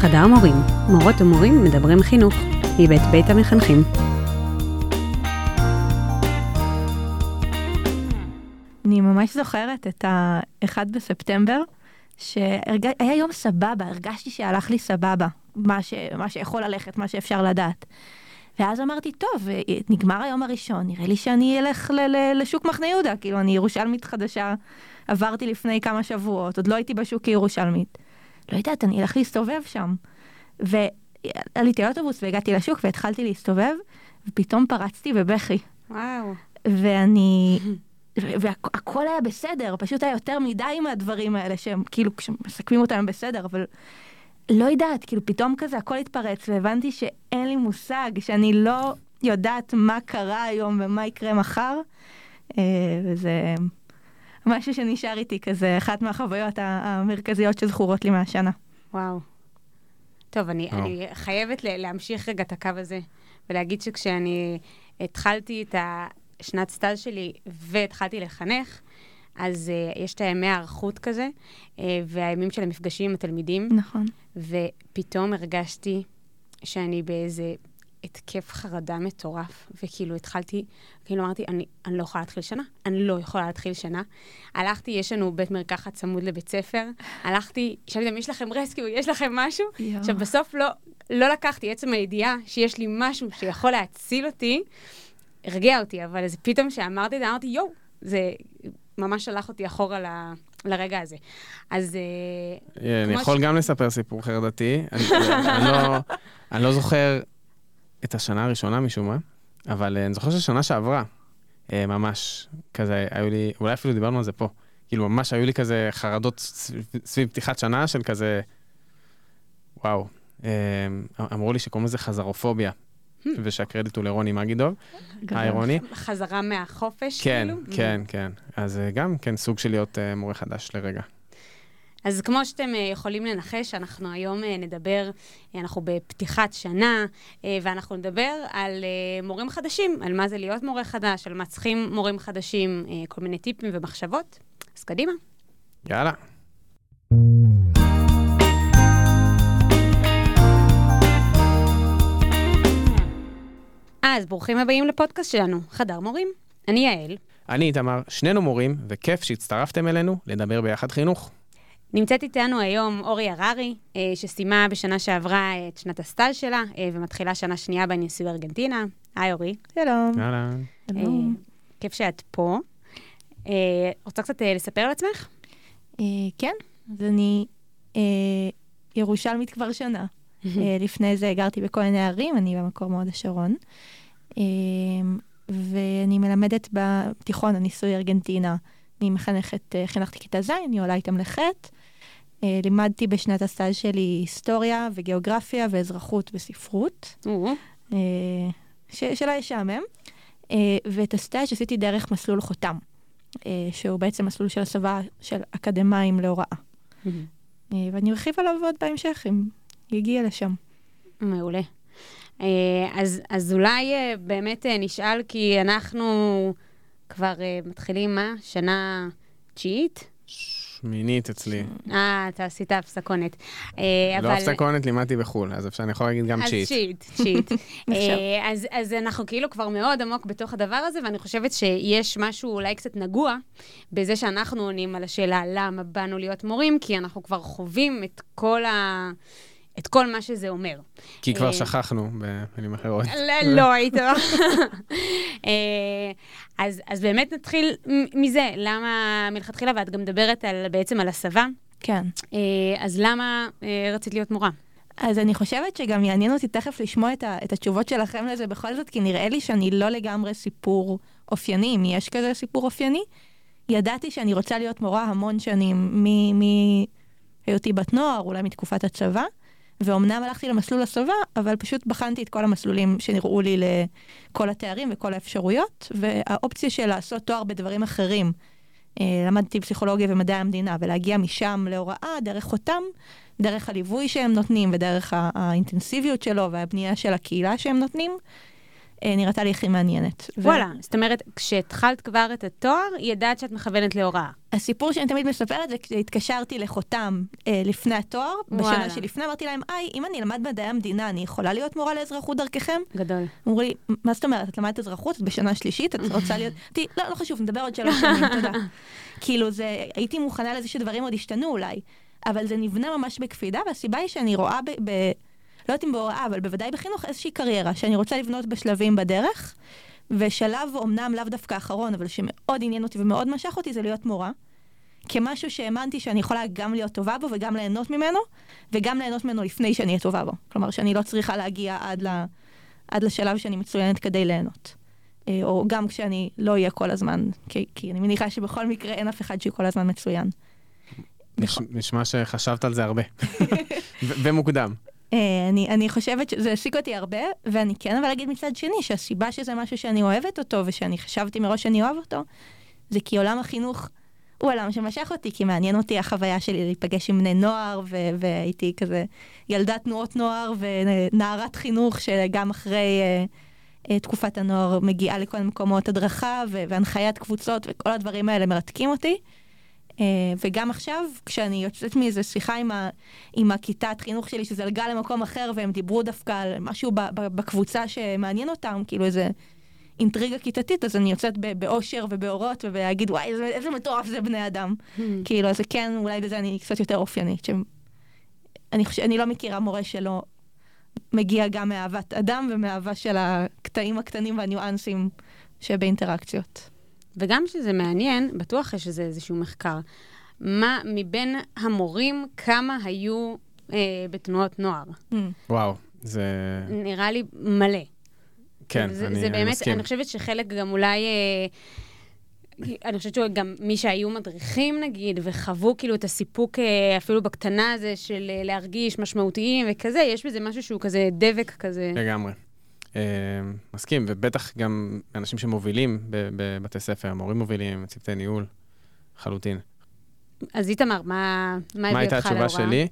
חדר מורים, מורות ומורים מדברים חינוך, מבית בית המחנכים. אני ממש זוכרת את ה-1 בספטמבר, שהיה יום סבבה, הרגשתי שהלך לי סבבה, מה, ש... מה שיכול ללכת, מה שאפשר לדעת. ואז אמרתי, טוב, נגמר היום הראשון, נראה לי שאני אלך ל- ל- לשוק מחנה יהודה, כאילו, אני ירושלמית חדשה, עברתי לפני כמה שבועות, עוד לא הייתי בשוק כירושלמית. לא יודעת, אני אלך להסתובב שם. ועליתי לאוטובוס והגעתי לשוק והתחלתי להסתובב, ופתאום פרצתי בבכי. וואו. ואני... והכל היה בסדר, פשוט היה יותר מדי מהדברים האלה שהם כאילו כשמסכמים אותם הם בסדר, אבל לא יודעת, כאילו פתאום כזה הכל התפרץ והבנתי שאין לי מושג, שאני לא יודעת מה קרה היום ומה יקרה מחר, אה, וזה משהו שנשאר איתי כזה, אחת מהחוויות המרכזיות שזכורות לי מהשנה. וואו. טוב, אני, אני חייבת להמשיך רגע את הקו הזה, ולהגיד שכשאני התחלתי את השנת סטאז' שלי והתחלתי לחנך, אז uh, יש את הימי הערכות כזה, uh, והימים של המפגשים עם התלמידים. נכון. ופתאום הרגשתי שאני באיזה התקף חרדה מטורף, וכאילו התחלתי, כאילו אמרתי, אני, אני לא יכולה להתחיל שנה, אני לא יכולה להתחיל שנה. הלכתי, יש לנו בית מרקחת צמוד לבית ספר, הלכתי, שאלתי להם, יש לכם רסקיו, יש לכם משהו? יו. עכשיו, בסוף לא, לא לקחתי, עצם הידיעה שיש לי משהו שיכול להציל אותי, הרגיע אותי, אבל זה פתאום שאמרתי את זה, אמרתי, יואו, זה ממש שלח אותי אחורה ל... לרגע הזה. אז... אה, אני יכול גם לספר סיפור חרדתי. לא- אני לא זוכר את השנה הראשונה משום מה, אבל אה, אני זוכר ששנה שעברה, אה, ממש, כזה, היו לי, אולי אפילו דיברנו על זה פה, כאילו ממש היו לי כזה חרדות סביב, סביב פתיחת שנה של כזה, וואו, אה, אמרו לי שקוראים לזה חזרופוביה. Hmm. ושהקרדיט הוא לרוני מגידוב, היי רוני. חזרה מהחופש, כן, כאילו? כן, כן. אז גם כן סוג של להיות מורה חדש לרגע. אז כמו שאתם אה, יכולים לנחש, אנחנו היום אה, נדבר, אה, אנחנו בפתיחת שנה, ואנחנו נדבר על מורים חדשים, על מה זה להיות מורה חדש, על מה צריכים מורים חדשים, כל מיני טיפים ומחשבות. אז קדימה. יאללה. אז ברוכים הבאים לפודקאסט שלנו, חדר מורים. אני יעל. אני איתמר, שנינו מורים, וכיף שהצטרפתם אלינו לדבר ביחד חינוך. נמצאת איתנו היום אורי הררי, אה, שסיימה בשנה שעברה את שנת הסטאז' שלה, אה, ומתחילה שנה שנייה בניסוי ארגנטינה. היי אורי. שלום. אהלן. כיף שאת פה. רוצה קצת לספר על עצמך? כן, אז אני ירושלמית כבר שנה. לפני זה גרתי בכל מיני ערים, אני במקור מאוד השרון. ואני מלמדת בתיכון הניסוי ארגנטינה. אני מחנכת, חינכתי כיתה ז', אני עולה איתם לחטא. אה, לימדתי בשנת הסטאז' שלי היסטוריה וגיאוגרפיה ואזרחות וספרות, אה, שלא ישעמם. אה, ואת הסטאז' עשיתי דרך מסלול חותם, שהוא בעצם מסלול של הסבה של אקדמאים להוראה. ואני ארחיב עליו עוד בהמשך, אם יגיע לשם. מעולה. אז, אז אולי באמת נשאל, כי אנחנו כבר מתחילים, מה? שנה תשיעית? שמינית אצלי. אה, אתה עשית הפסקונת. אה, לא הפסקונת, לימדתי בחו"ל, אז אפשר, אני יכול להגיד גם צ'יט. אז צ'יט, צ'יט. אה, אז אנחנו כאילו כבר מאוד עמוק בתוך הדבר הזה, ואני חושבת שיש משהו אולי קצת נגוע בזה שאנחנו עונים על השאלה למה באנו להיות מורים, כי אנחנו כבר חווים את כל ה... את כל מה שזה אומר. כי כבר אה, שכחנו, במילים אחרות. לא, היית. אה, אז באמת נתחיל מזה, למה מלכתחילה, ואת גם מדברת בעצם על הסבה. כן. אה, אז למה רצית להיות מורה? אז אני חושבת שגם יעניין אותי תכף לשמוע את, ה, את התשובות שלכם לזה בכל זאת, כי נראה לי שאני לא לגמרי סיפור אופייני, אם יש כזה סיפור אופייני. ידעתי שאני רוצה להיות מורה המון שנים, מהיותי בת נוער, אולי מתקופת הצבא. ואומנם הלכתי למסלול הסבה, אבל פשוט בחנתי את כל המסלולים שנראו לי לכל התארים וכל האפשרויות, והאופציה של לעשות תואר בדברים אחרים, אה, למדתי פסיכולוגיה ומדעי המדינה, ולהגיע משם להוראה דרך חותם, דרך הליווי שהם נותנים ודרך האינטנסיביות שלו והבנייה של הקהילה שהם נותנים, נראתה לי הכי מעניינת. וואלה, ו... זאת אומרת, כשהתחלת כבר את התואר, ידעת שאת מכוונת להוראה. הסיפור שאני תמיד מספרת זה כשהתקשרתי לחותם אה, לפני התואר, וואלה. בשנה שלפני אמרתי להם, היי, אם אני אלמד מדעי המדינה, אני יכולה להיות מורה לאזרחות דרככם? גדול. אמרו לי, מה זאת אומרת, את למדת אזרחות, את בשנה שלישית, את רוצה להיות... אמרתי, לא, לא חשוב, נדבר עוד שלוש שנים, תודה. כאילו, זה, הייתי מוכנה לזה שדברים עוד ישתנו אולי, אבל זה נבנה ממש בקפידה, והסיבה היא שאני רואה ב... ב לא יודעת אם בהוראה, אבל בוודאי בחינוך, איזושהי קריירה שאני רוצה לבנות בשלבים בדרך. ושלב אמנם לאו דווקא אחרון, אבל שמאוד עניין אותי ומאוד משך אותי, זה להיות מורה. כמשהו שהאמנתי שאני יכולה גם להיות טובה בו וגם ליהנות ממנו, וגם ליהנות ממנו לפני שאני אהיה טובה בו. כלומר, שאני לא צריכה להגיע עד, ל, עד לשלב שאני מצוינת כדי ליהנות. אה, או גם כשאני לא אהיה כל הזמן, כי, כי אני מניחה שבכל מקרה אין אף אחד שהוא כל הזמן מצוין. נשמע שחשבת על זה הרבה. ומוקדם. אה, אני, אני חושבת שזה העסיק אותי הרבה, ואני כן אבל אגיד מצד שני שהסיבה שזה משהו שאני אוהבת אותו ושאני חשבתי מראש שאני אוהב אותו, זה כי עולם החינוך הוא עולם שמשך אותי, כי מעניין אותי החוויה שלי להיפגש עם בני נוער, ו- והייתי כזה ילדת תנועות נוער ונערת חינוך שגם אחרי uh, uh, תקופת הנוער מגיעה לכל מקומות הדרכה והנחיית קבוצות וכל הדברים האלה מרתקים אותי. Uh, וגם עכשיו, כשאני יוצאת מאיזה שיחה עם, ה, עם הכיתת חינוך שלי שזלגה למקום אחר והם דיברו דווקא על משהו ב, ב, בקבוצה שמעניין אותם, כאילו איזה אינטריגה כיתתית, אז אני יוצאת באושר ובאורות ולהגיד, וואי, איזה, איזה מטורף זה בני אדם. Hmm. כאילו, אז כן, אולי בזה אני קצת יותר אופיינית. שאני חושב, אני לא מכירה מורה שלא מגיע גם מאהבת אדם ומאהבה של הקטעים הקטנים והניואנסים שבאינטראקציות. וגם שזה מעניין, בטוח יש איזה איזשהו מחקר. מה מבין המורים, כמה היו אה, בתנועות נוער? Mm. וואו, זה... נראה לי מלא. כן, זה, אני, זה אני באמת, מסכים. אני חושבת שחלק גם אולי... אה, אני חושבת שגם מי שהיו מדריכים, נגיד, וחוו כאילו את הסיפוק אה, אפילו בקטנה הזה של אה, להרגיש משמעותיים וכזה, יש בזה משהו שהוא כזה דבק כזה. לגמרי. אה, מסכים, ובטח גם אנשים שמובילים בבתי ספר, מורים מובילים, צוותי ניהול, חלוטין. אז איתמר, מה, מה הביא אותך להוראה? מה הייתה התשובה שלי?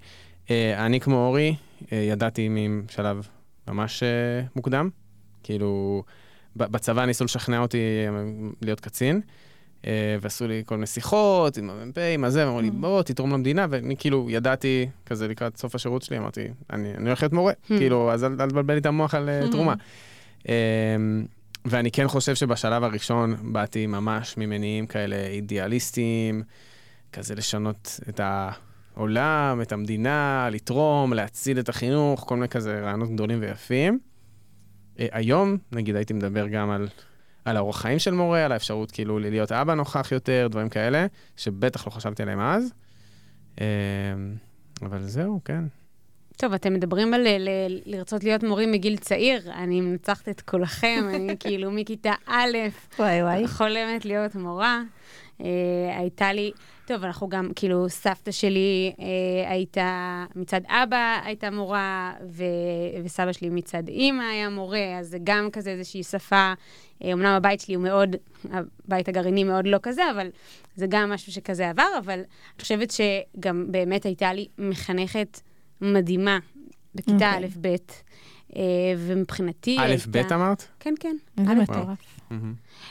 אה, אני כמו אורי, אה, ידעתי משלב ממש מוקדם. כאילו, בצבא ניסו לשכנע אותי להיות קצין. ועשו לי כל מיני שיחות עם המ"פ, עם הזה, ואמרו לי, בוא, תתרום למדינה, ואני כאילו ידעתי, כזה לקראת סוף השירות שלי, אמרתי, אני, הולך להיות מורה, כאילו, אז אל תבלבל לי את המוח על תרומה. אמ, ואני כן חושב שבשלב הראשון באתי ממש ממניעים כאלה אידיאליסטיים, כזה לשנות את העולם, את המדינה, לתרום, להציל את החינוך, כל מיני כזה רעיונות גדולים ויפים. אה, היום, נגיד, הייתי מדבר גם על, על האורח חיים של מורה, על האפשרות כאילו להיות אבא נוכח יותר, דברים כאלה, שבטח לא חשבתי עליהם אז. אמ, אבל זהו, כן. טוב, אתם מדברים על ל- לרצות להיות מורים מגיל צעיר, אני מנצחת את כולכם, אני כאילו מכיתה א', וואי וואי, חולמת להיות מורה. Uh, הייתה לי, טוב, אנחנו גם, כאילו, סבתא שלי uh, הייתה, מצד אבא הייתה מורה, ו, וסבא שלי מצד אימא היה מורה, אז זה גם כזה איזושהי שפה, uh, אמנם הבית שלי הוא מאוד, הבית הגרעיני מאוד לא כזה, אבל זה גם משהו שכזה עבר, אבל אני חושבת שגם באמת הייתה לי מחנכת מדהימה בכיתה אוקיי. א'-ב', אה, ומבחינתי... א'-ב' אמרת? כן, כן. איזה מטורף.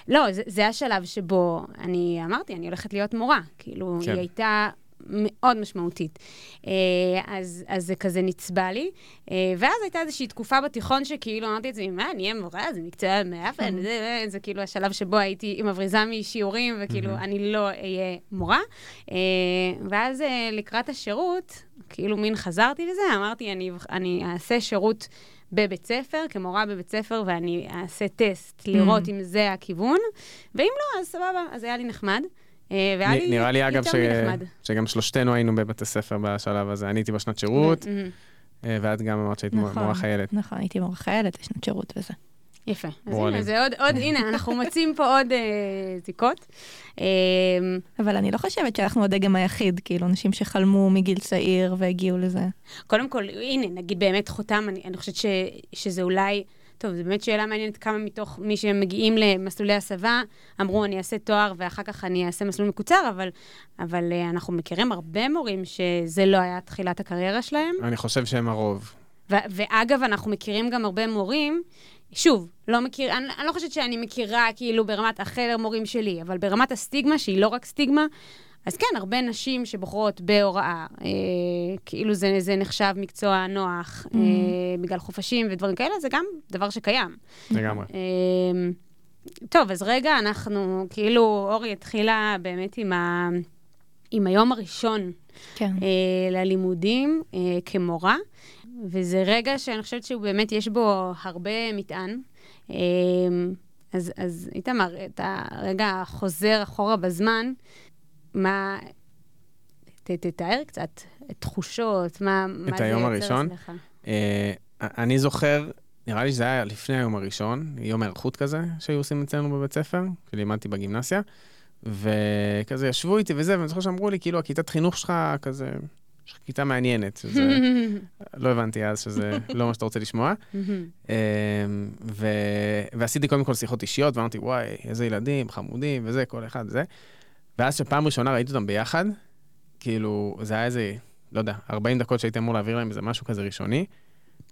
לא, זה השלב שבו אני אמרתי, אני הולכת להיות מורה. כאילו, היא כן. הייתה מאוד משמעותית. אה, אז, אז זה כזה נצבע לי. אה, ואז הייתה איזושהי תקופה בתיכון שכאילו אמרתי לעצמי, מה, אני אהיה מורה? זה מקצוע מאפן, זה, זה, זה כאילו השלב שבו הייתי מבריזה משיעורים, וכאילו אני לא אהיה מורה. ואז לקראת השירות, כאילו מין חזרתי לזה, אמרתי, אני, אני אעשה שירות בבית ספר, כמורה בבית ספר, ואני אעשה טסט, לראות mm. אם זה הכיוון, ואם לא, אז סבבה, אז היה לי נחמד. אה, והיה לי נראה לי, אגב, ש... שגם שלושתנו היינו בבתי ספר בשלב הזה. אני הייתי בשנת שירות, אה, ואת גם אמרת שהיית נכון, מורה חיילת. נכון, הייתי מורה חיילת בשנת שירות וזה. יפה. אז הנה, זה עוד, עוד, הנה, אנחנו מוצאים פה עוד אה, זיקות. אה, אבל אני לא חושבת שאנחנו הדגם היחיד, כאילו, אנשים שחלמו מגיל צעיר והגיעו לזה. קודם כל, הנה, נגיד באמת חותם, אני, אני חושבת ש, שזה אולי... טוב, זו באמת שאלה מעניינת כמה מתוך מי שמגיעים למסלולי הסבה, אמרו, אני אעשה תואר ואחר כך אני אעשה מסלול מקוצר, אבל, אבל uh, אנחנו מכירים הרבה מורים שזה לא היה תחילת הקריירה שלהם. אני חושב שהם הרוב. ו- ואגב, אנחנו מכירים גם הרבה מורים, שוב, לא מכיר, אני, אני לא חושבת שאני מכירה כאילו ברמת החדר מורים שלי, אבל ברמת הסטיגמה, שהיא לא רק סטיגמה, אז כן, הרבה נשים שבוחרות בהוראה, אה, כאילו זה, זה נחשב מקצוע נוח, mm. אה, בגלל חופשים ודברים כאלה, זה גם דבר שקיים. לגמרי. אה, טוב, אז רגע, אנחנו, כאילו, אורי התחילה באמת עם, ה, עם היום הראשון כן. אה, ללימודים אה, כמורה, וזה רגע שאני חושבת שהוא באמת, יש בו הרבה מטען. אה, אז, אז איתמר, אתה רגע חוזר אחורה בזמן, מה... ת, תתאר קצת את תחושות, מה, מה את זה היום יוצר הראשון? אה, אני זוכר, נראה לי שזה היה לפני היום הראשון, יום היערכות כזה, שהיו עושים אצלנו בבית ספר, שלימדתי בגימנסיה, וכזה ישבו איתי וזה, ואני זוכר שאמרו לי, כאילו, הכיתת חינוך שלך כזה, יש לך כיתה מעניינת, שזה, לא הבנתי אז שזה לא מה שאתה רוצה לשמוע. אמ, ו... ועשיתי קודם כל שיחות אישיות, ואמרתי, וואי, איזה ילדים, חמודים, וזה, כל אחד וזה. ואז שפעם ראשונה ראיתי אותם ביחד, כאילו, זה היה איזה, לא יודע, 40 דקות שהייתי אמור להעביר להם איזה משהו כזה ראשוני,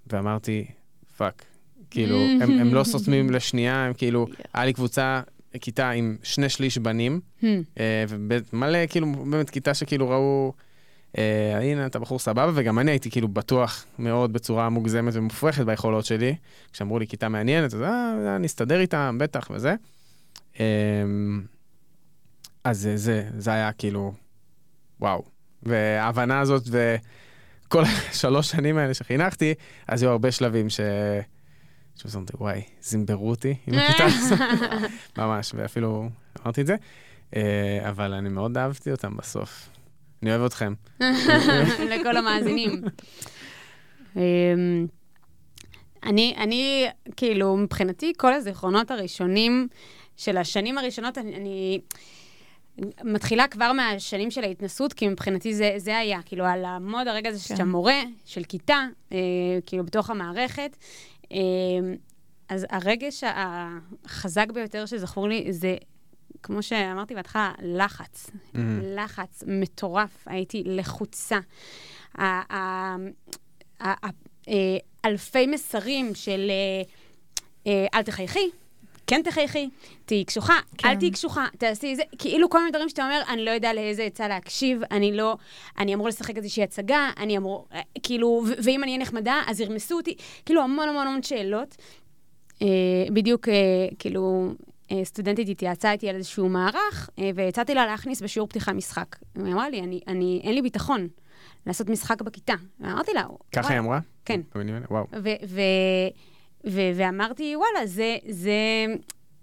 ואמרתי, fuck. כאילו, הם, הם לא סותמים לשנייה, הם כאילו, היה לי קבוצה, כיתה עם שני שליש בנים, אה, ומלא, כאילו, באמת כיתה שכאילו ראו, אה, הנה, אתה בחור סבבה, וגם אני הייתי כאילו בטוח מאוד בצורה מוגזמת ומופרכת ביכולות שלי. כשאמרו לי כיתה מעניינת, אז אה, אני אסתדר איתם, בטח וזה. אה, אז זה, זה, זה היה כאילו, וואו. וההבנה הזאת וכל השלוש שנים האלה שחינכתי, אז היו הרבה שלבים ש... שפשוט אמרתי, וואי, זימברו אותי עם הכיתה הזאת, ממש, ואפילו אמרתי את זה. אה, אבל אני מאוד אהבתי אותם בסוף. אני אוהב אתכם. לכל המאזינים. אמ, אני, אני, כאילו, מבחינתי, כל הזיכרונות הראשונים של השנים הראשונות, אני, אני מתחילה כבר מהשנים של ההתנסות, כי מבחינתי זה, זה היה, כאילו, על לעמוד הרגע הזה כן. שאתה מורה, של כיתה, אה, כאילו, בתוך המערכת. אה, אז הרגש החזק ביותר שזכור לי זה, כמו שאמרתי בהתחלה, לחץ. Mhm. לחץ מטורף, הייתי לחוצה. אה, אלפי מסרים של אה, אה, אל תחייכי, כן תחייכי, תהיי קשוחה, כן. אל תהיי קשוחה, תעשי זה, כאילו כל מיני דברים שאתה אומר, אני לא יודע לאיזה עצה להקשיב, אני לא, אני אמור לשחק איזושהי הצגה, אני אמור, כאילו, ו- ואם אני אהיה נחמדה, אז ירמסו אותי, כאילו המון המון המון שאלות. אה, בדיוק, אה, כאילו, סטודנטית התייעצה איתי על איזשהו מערך, אה, והצעתי לה להכניס בשיעור פתיחה משחק. היא אמרה לי, אני, אני, אין לי ביטחון לעשות משחק בכיתה. ואמרתי לה, ככה היא אמרה? כן. וואו. ואמרתי, וואלה, זה, זה,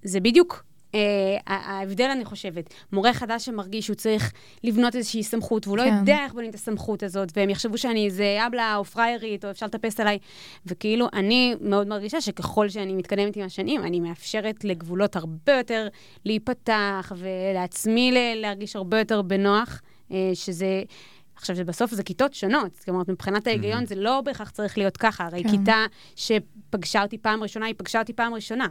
זה בדיוק אה, ההבדל, אני חושבת. מורה חדש שמרגיש שהוא צריך לבנות איזושהי סמכות, והוא לא כן. יודע איך בונים את הסמכות הזאת, והם יחשבו שאני איזה אבלה או פריירית, או אפשר לטפס עליי. וכאילו, אני מאוד מרגישה שככל שאני מתקדמת עם השנים, אני מאפשרת לגבולות הרבה יותר להיפתח, ולעצמי להרגיש הרבה יותר בנוח, אה, שזה... עכשיו, בסוף זה כיתות שונות. זאת אומרת, מבחינת ההיגיון, זה לא בהכרח צריך להיות ככה. הרי כן. כיתה שפגשה אותי פעם ראשונה, היא פגשה אותי פעם ראשונה.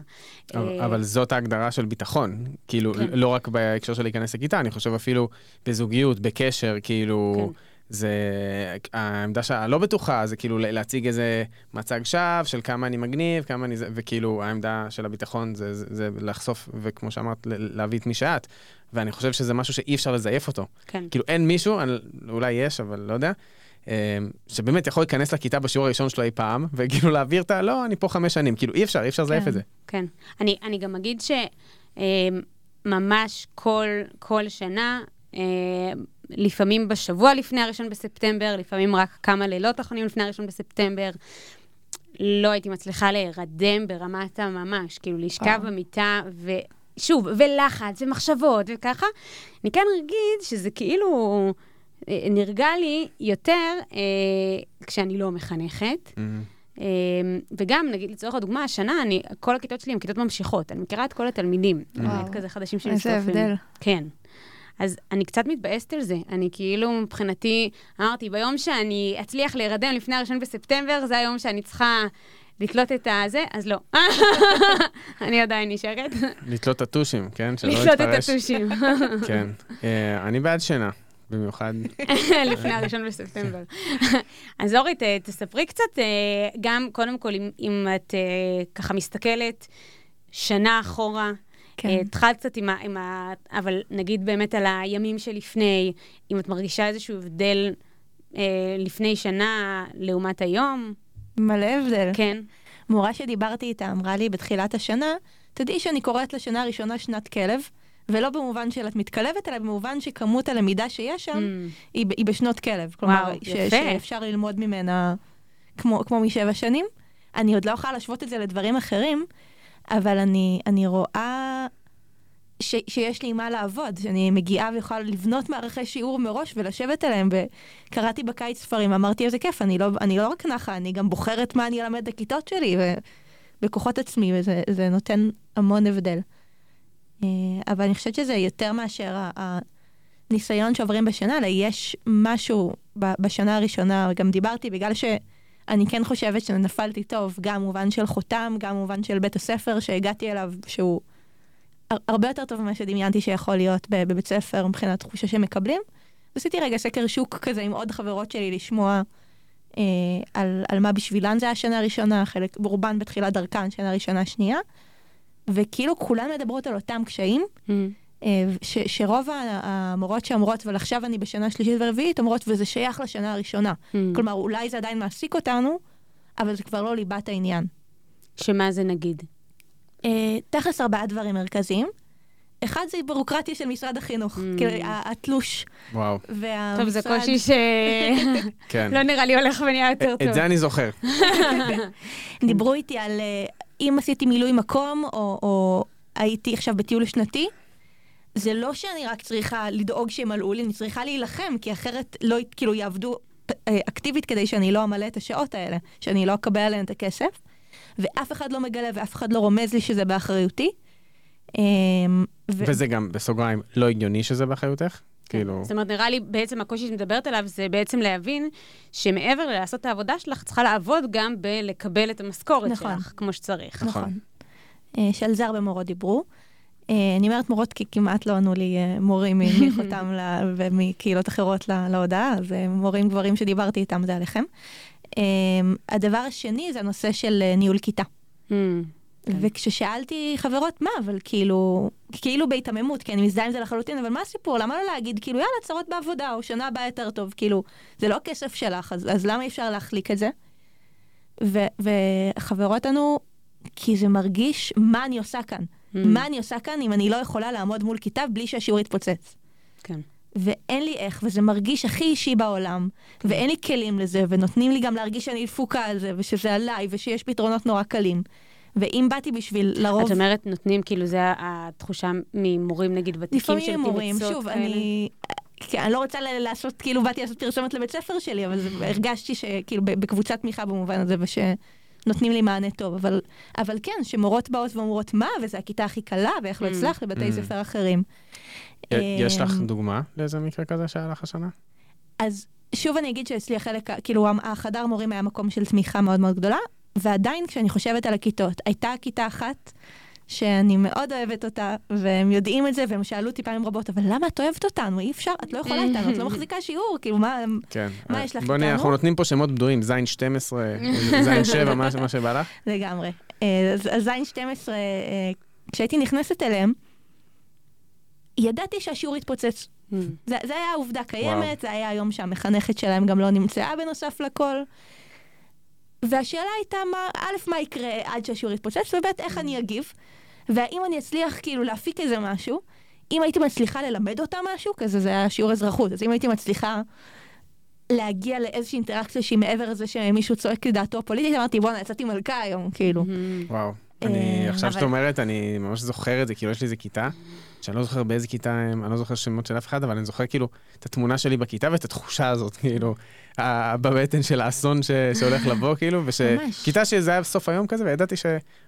אבל, אה, אבל זאת ההגדרה של ביטחון. כאילו, כן. לא רק בהקשר של להיכנס לכיתה, אני חושב אפילו בזוגיות, בקשר, כאילו, כן. זה... העמדה שהלא בטוחה זה כאילו להציג איזה מצג שווא של כמה אני מגניב, כמה אני זה, וכאילו העמדה של הביטחון זה, זה, זה לחשוף, וכמו שאמרת, להביא את מי שאת. ואני חושב שזה משהו שאי אפשר לזייף אותו. כן. כאילו אין מישהו, אולי יש, אבל לא יודע, אה, שבאמת יכול להיכנס לכיתה בשיעור הראשון שלו אי פעם, וכאילו להעביר את ה... לא, אני פה חמש שנים. כאילו אי אפשר, אי אפשר לזייף כן. את זה. כן. אני, אני גם אגיד שממש כל, כל שנה, אה, לפעמים בשבוע לפני הראשון בספטמבר, לפעמים רק כמה לילות אחרונים לפני הראשון בספטמבר, לא הייתי מצליחה להירדם ברמת הממש, כאילו לשכב וואו. במיטה ו... שוב, ולחץ, ומחשבות, וככה. אני כן אגיד שזה כאילו אה, נרגע לי יותר אה, כשאני לא מחנכת. אמ, וגם, נגיד, לצורך הדוגמה, השנה, אני, כל הכיתות שלי הן כיתות ממשיכות. אני מכירה את כל התלמידים. וואו. למעט כזה חדשים איזה שמצטרפים. הבדל. כן. אז אני קצת מתבאסת על זה. אני כאילו, מבחינתי, אמרתי, ביום שאני אצליח להירדם לפני הראשון בספטמבר, זה היום שאני צריכה לתלות את הזה, אז לא. אני עדיין נשארת. לתלות טטושים, כן? שלא לתלות את יתפרש. הטושים. כן. אה, אני בעד שינה. במיוחד. לפני הראשון בספטמבר. אז אורי, תספרי קצת, גם קודם כל, אם את ככה מסתכלת שנה אחורה, כן. התחלת קצת עם ה, עם ה... אבל נגיד באמת על הימים שלפני, אם את מרגישה איזשהו הבדל אה, לפני שנה לעומת היום? מלא הבדל. כן. מורה שדיברתי איתה אמרה לי בתחילת השנה, תדעי שאני קוראת לשנה הראשונה שנת כלב, ולא במובן של את מתכלבת, אלא במובן שכמות הלמידה שיש שם mm. היא, היא בשנות כלב. כלומר, וואו, ש, יפה. שאפשר ללמוד ממנה כמו, כמו משבע שנים. אני עוד לא יכולה להשוות את זה לדברים אחרים, אבל אני, אני רואה ש, שיש לי עם מה לעבוד, שאני מגיעה ויכולה לבנות מערכי שיעור מראש ולשבת עליהם. וקראתי בקיץ ספרים, אמרתי איזה כיף, אני לא, אני לא רק נחה, אני גם בוחרת מה אני אלמד את הכיתות שלי, ובכוחות עצמי, וזה נותן המון הבדל. אה, אבל אני חושבת שזה יותר מאשר הניסיון שעוברים בשנה, אלא יש משהו בשנה הראשונה, גם דיברתי, בגלל שאני כן חושבת שנפלתי טוב, גם מובן של חותם, גם מובן של בית הספר שהגעתי אליו, שהוא הרבה יותר טוב ממה שדמיינתי שיכול להיות בבית ספר מבחינת תחושה שמקבלים. עשיתי רגע סקר שוק כזה עם עוד חברות שלי לשמוע אה, על, על מה בשבילן זה השנה הראשונה, חלק, רובן בתחילת דרכן, שנה ראשונה, שנייה. וכאילו כולן מדברות על אותם קשיים, mm. אה, ש, שרוב המורות שאומרות, אבל עכשיו אני בשנה שלישית ורביעית, אומרות, וזה שייך לשנה הראשונה. Mm. כלומר, אולי זה עדיין מעסיק אותנו, אבל זה כבר לא ליבת העניין. שמה זה נגיד? אה, תכלס ארבעה דברים מרכזיים. אחד זה בירוקרטיה של משרד החינוך, mm. כאילו התלוש. וואו. והמשרד... טוב, זה קושי ש... כן. לא נראה לי הולך ונהיה יותר טוב. את זה אני זוכר. דיברו איתי על אה, אם עשיתי מילוי מקום, או, או הייתי עכשיו בטיול שנתי, זה לא שאני רק צריכה לדאוג שימלאו לי, אני צריכה להילחם, כי אחרת לא, כאילו, יעבדו אה, אקטיבית כדי שאני לא אמלא את השעות האלה, שאני לא אקבל עליהן את הכסף. ואף אחד לא מגלה ואף אחד לא רומז לי שזה באחריותי. אמ, ו... וזה גם, בסוגריים, לא הגיוני שזה באחריותך? כן. כאילו... זאת אומרת, נראה לי בעצם הקושי שאת מדברת עליו זה בעצם להבין שמעבר ללעשות את העבודה שלך, צריכה לעבוד גם בלקבל את המשכורת נכון. שלך כמו שצריך. נכון. נכון. אה, שעל זה הרבה מורות דיברו. אה, אני אומרת מורות כי כמעט לא ענו לי אה, מורים מחותם ומקהילות אחרות להודעה, אז מורים גברים שדיברתי איתם זה עליכם. הדבר השני זה הנושא של ניהול כיתה. Mm, כן. וכששאלתי חברות, מה, אבל כאילו, כאילו בהיתממות, כי אני מזדהה עם זה לחלוטין, אבל מה הסיפור? למה לא להגיד, כאילו, יאללה, צרות בעבודה, או שנה הבאה יותר טוב, כאילו, זה לא כסף שלך, אז, אז למה אי אפשר להחליק את זה? ו, וחברות ענו, כי זה מרגיש מה אני עושה כאן. Mm. מה אני עושה כאן אם אני לא יכולה לעמוד מול כיתה בלי שהשיעור יתפוצץ. כן. ואין לי איך, וזה מרגיש הכי אישי בעולם, ואין לי כלים לזה, ונותנים לי גם להרגיש שאני דפוקה על זה, ושזה עליי, ושיש פתרונות נורא קלים. ואם באתי בשביל לרוב... את אומרת, נותנים, כאילו, זה התחושה ממורים, נגיד, ותיקים של לפעמים מורים, שוב, כאלה. אני... כי אני לא רוצה לעשות, כאילו, באתי לעשות פרסומת לבית ספר שלי, אבל הרגשתי שכאילו בקבוצת תמיכה במובן הזה, ושנותנים לי מענה טוב. אבל, אבל כן, שמורות באות ואומרות, מה, וזו הכיתה הכי קלה, ואיך לא mm. הצלחת לבתי mm. ספר אחרים. יש לך דוגמה לאיזה מקרה כזה שהיה לך השנה? אז שוב אני אגיד שאצלי החלק, כאילו החדר מורים היה מקום של תמיכה מאוד מאוד גדולה, ועדיין כשאני חושבת על הכיתות, הייתה כיתה אחת שאני מאוד אוהבת אותה, והם יודעים את זה, והם שאלו אותי פעמים רבות, אבל למה את אוהבת אותנו? אי אפשר, את לא יכולה איתנו, את לא מחזיקה שיעור, כאילו, מה, כן. מה יש לך איתנו? בואי אנחנו נותנים פה שמות בדויים, זין 12, זין 7, מה שבא לך. לגמרי. אה, אז זין 12, אה, כשהייתי נכנסת אליהם, ידעתי שהשיעור יתפוצץ. Mm. זה, זה היה עובדה קיימת, וואו. זה היה היום שהמחנכת שלהם גם לא נמצאה בנוסף לכל. והשאלה הייתה, מה, א', מה יקרה עד שהשיעור יתפוצץ, וב', איך אני אגיב, והאם אני אצליח כאילו להפיק איזה משהו. אם הייתי מצליחה ללמד אותה משהו, כזה זה היה שיעור אזרחות, אז אם הייתי מצליחה להגיע לאיזושהי אינטראקציה שהיא מעבר לזה שמישהו צועק לדעתו הפוליטית, אמרתי, בואנה, יצאתי מלכה היום, כאילו. וואו. אני, אה, עכשיו שאת אומרת, אני ממש זוכר את זה, כאילו יש לי איזה כיתה, שאני לא זוכר באיזה כיתה אני לא זוכר שמות של אף אחד, אבל אני זוכר כאילו את התמונה שלי בכיתה ואת התחושה הזאת, כאילו, בבטן של האסון ש, שהולך לבוא, כאילו, ושכיתה שזה היה בסוף היום כזה, וידעתי ש...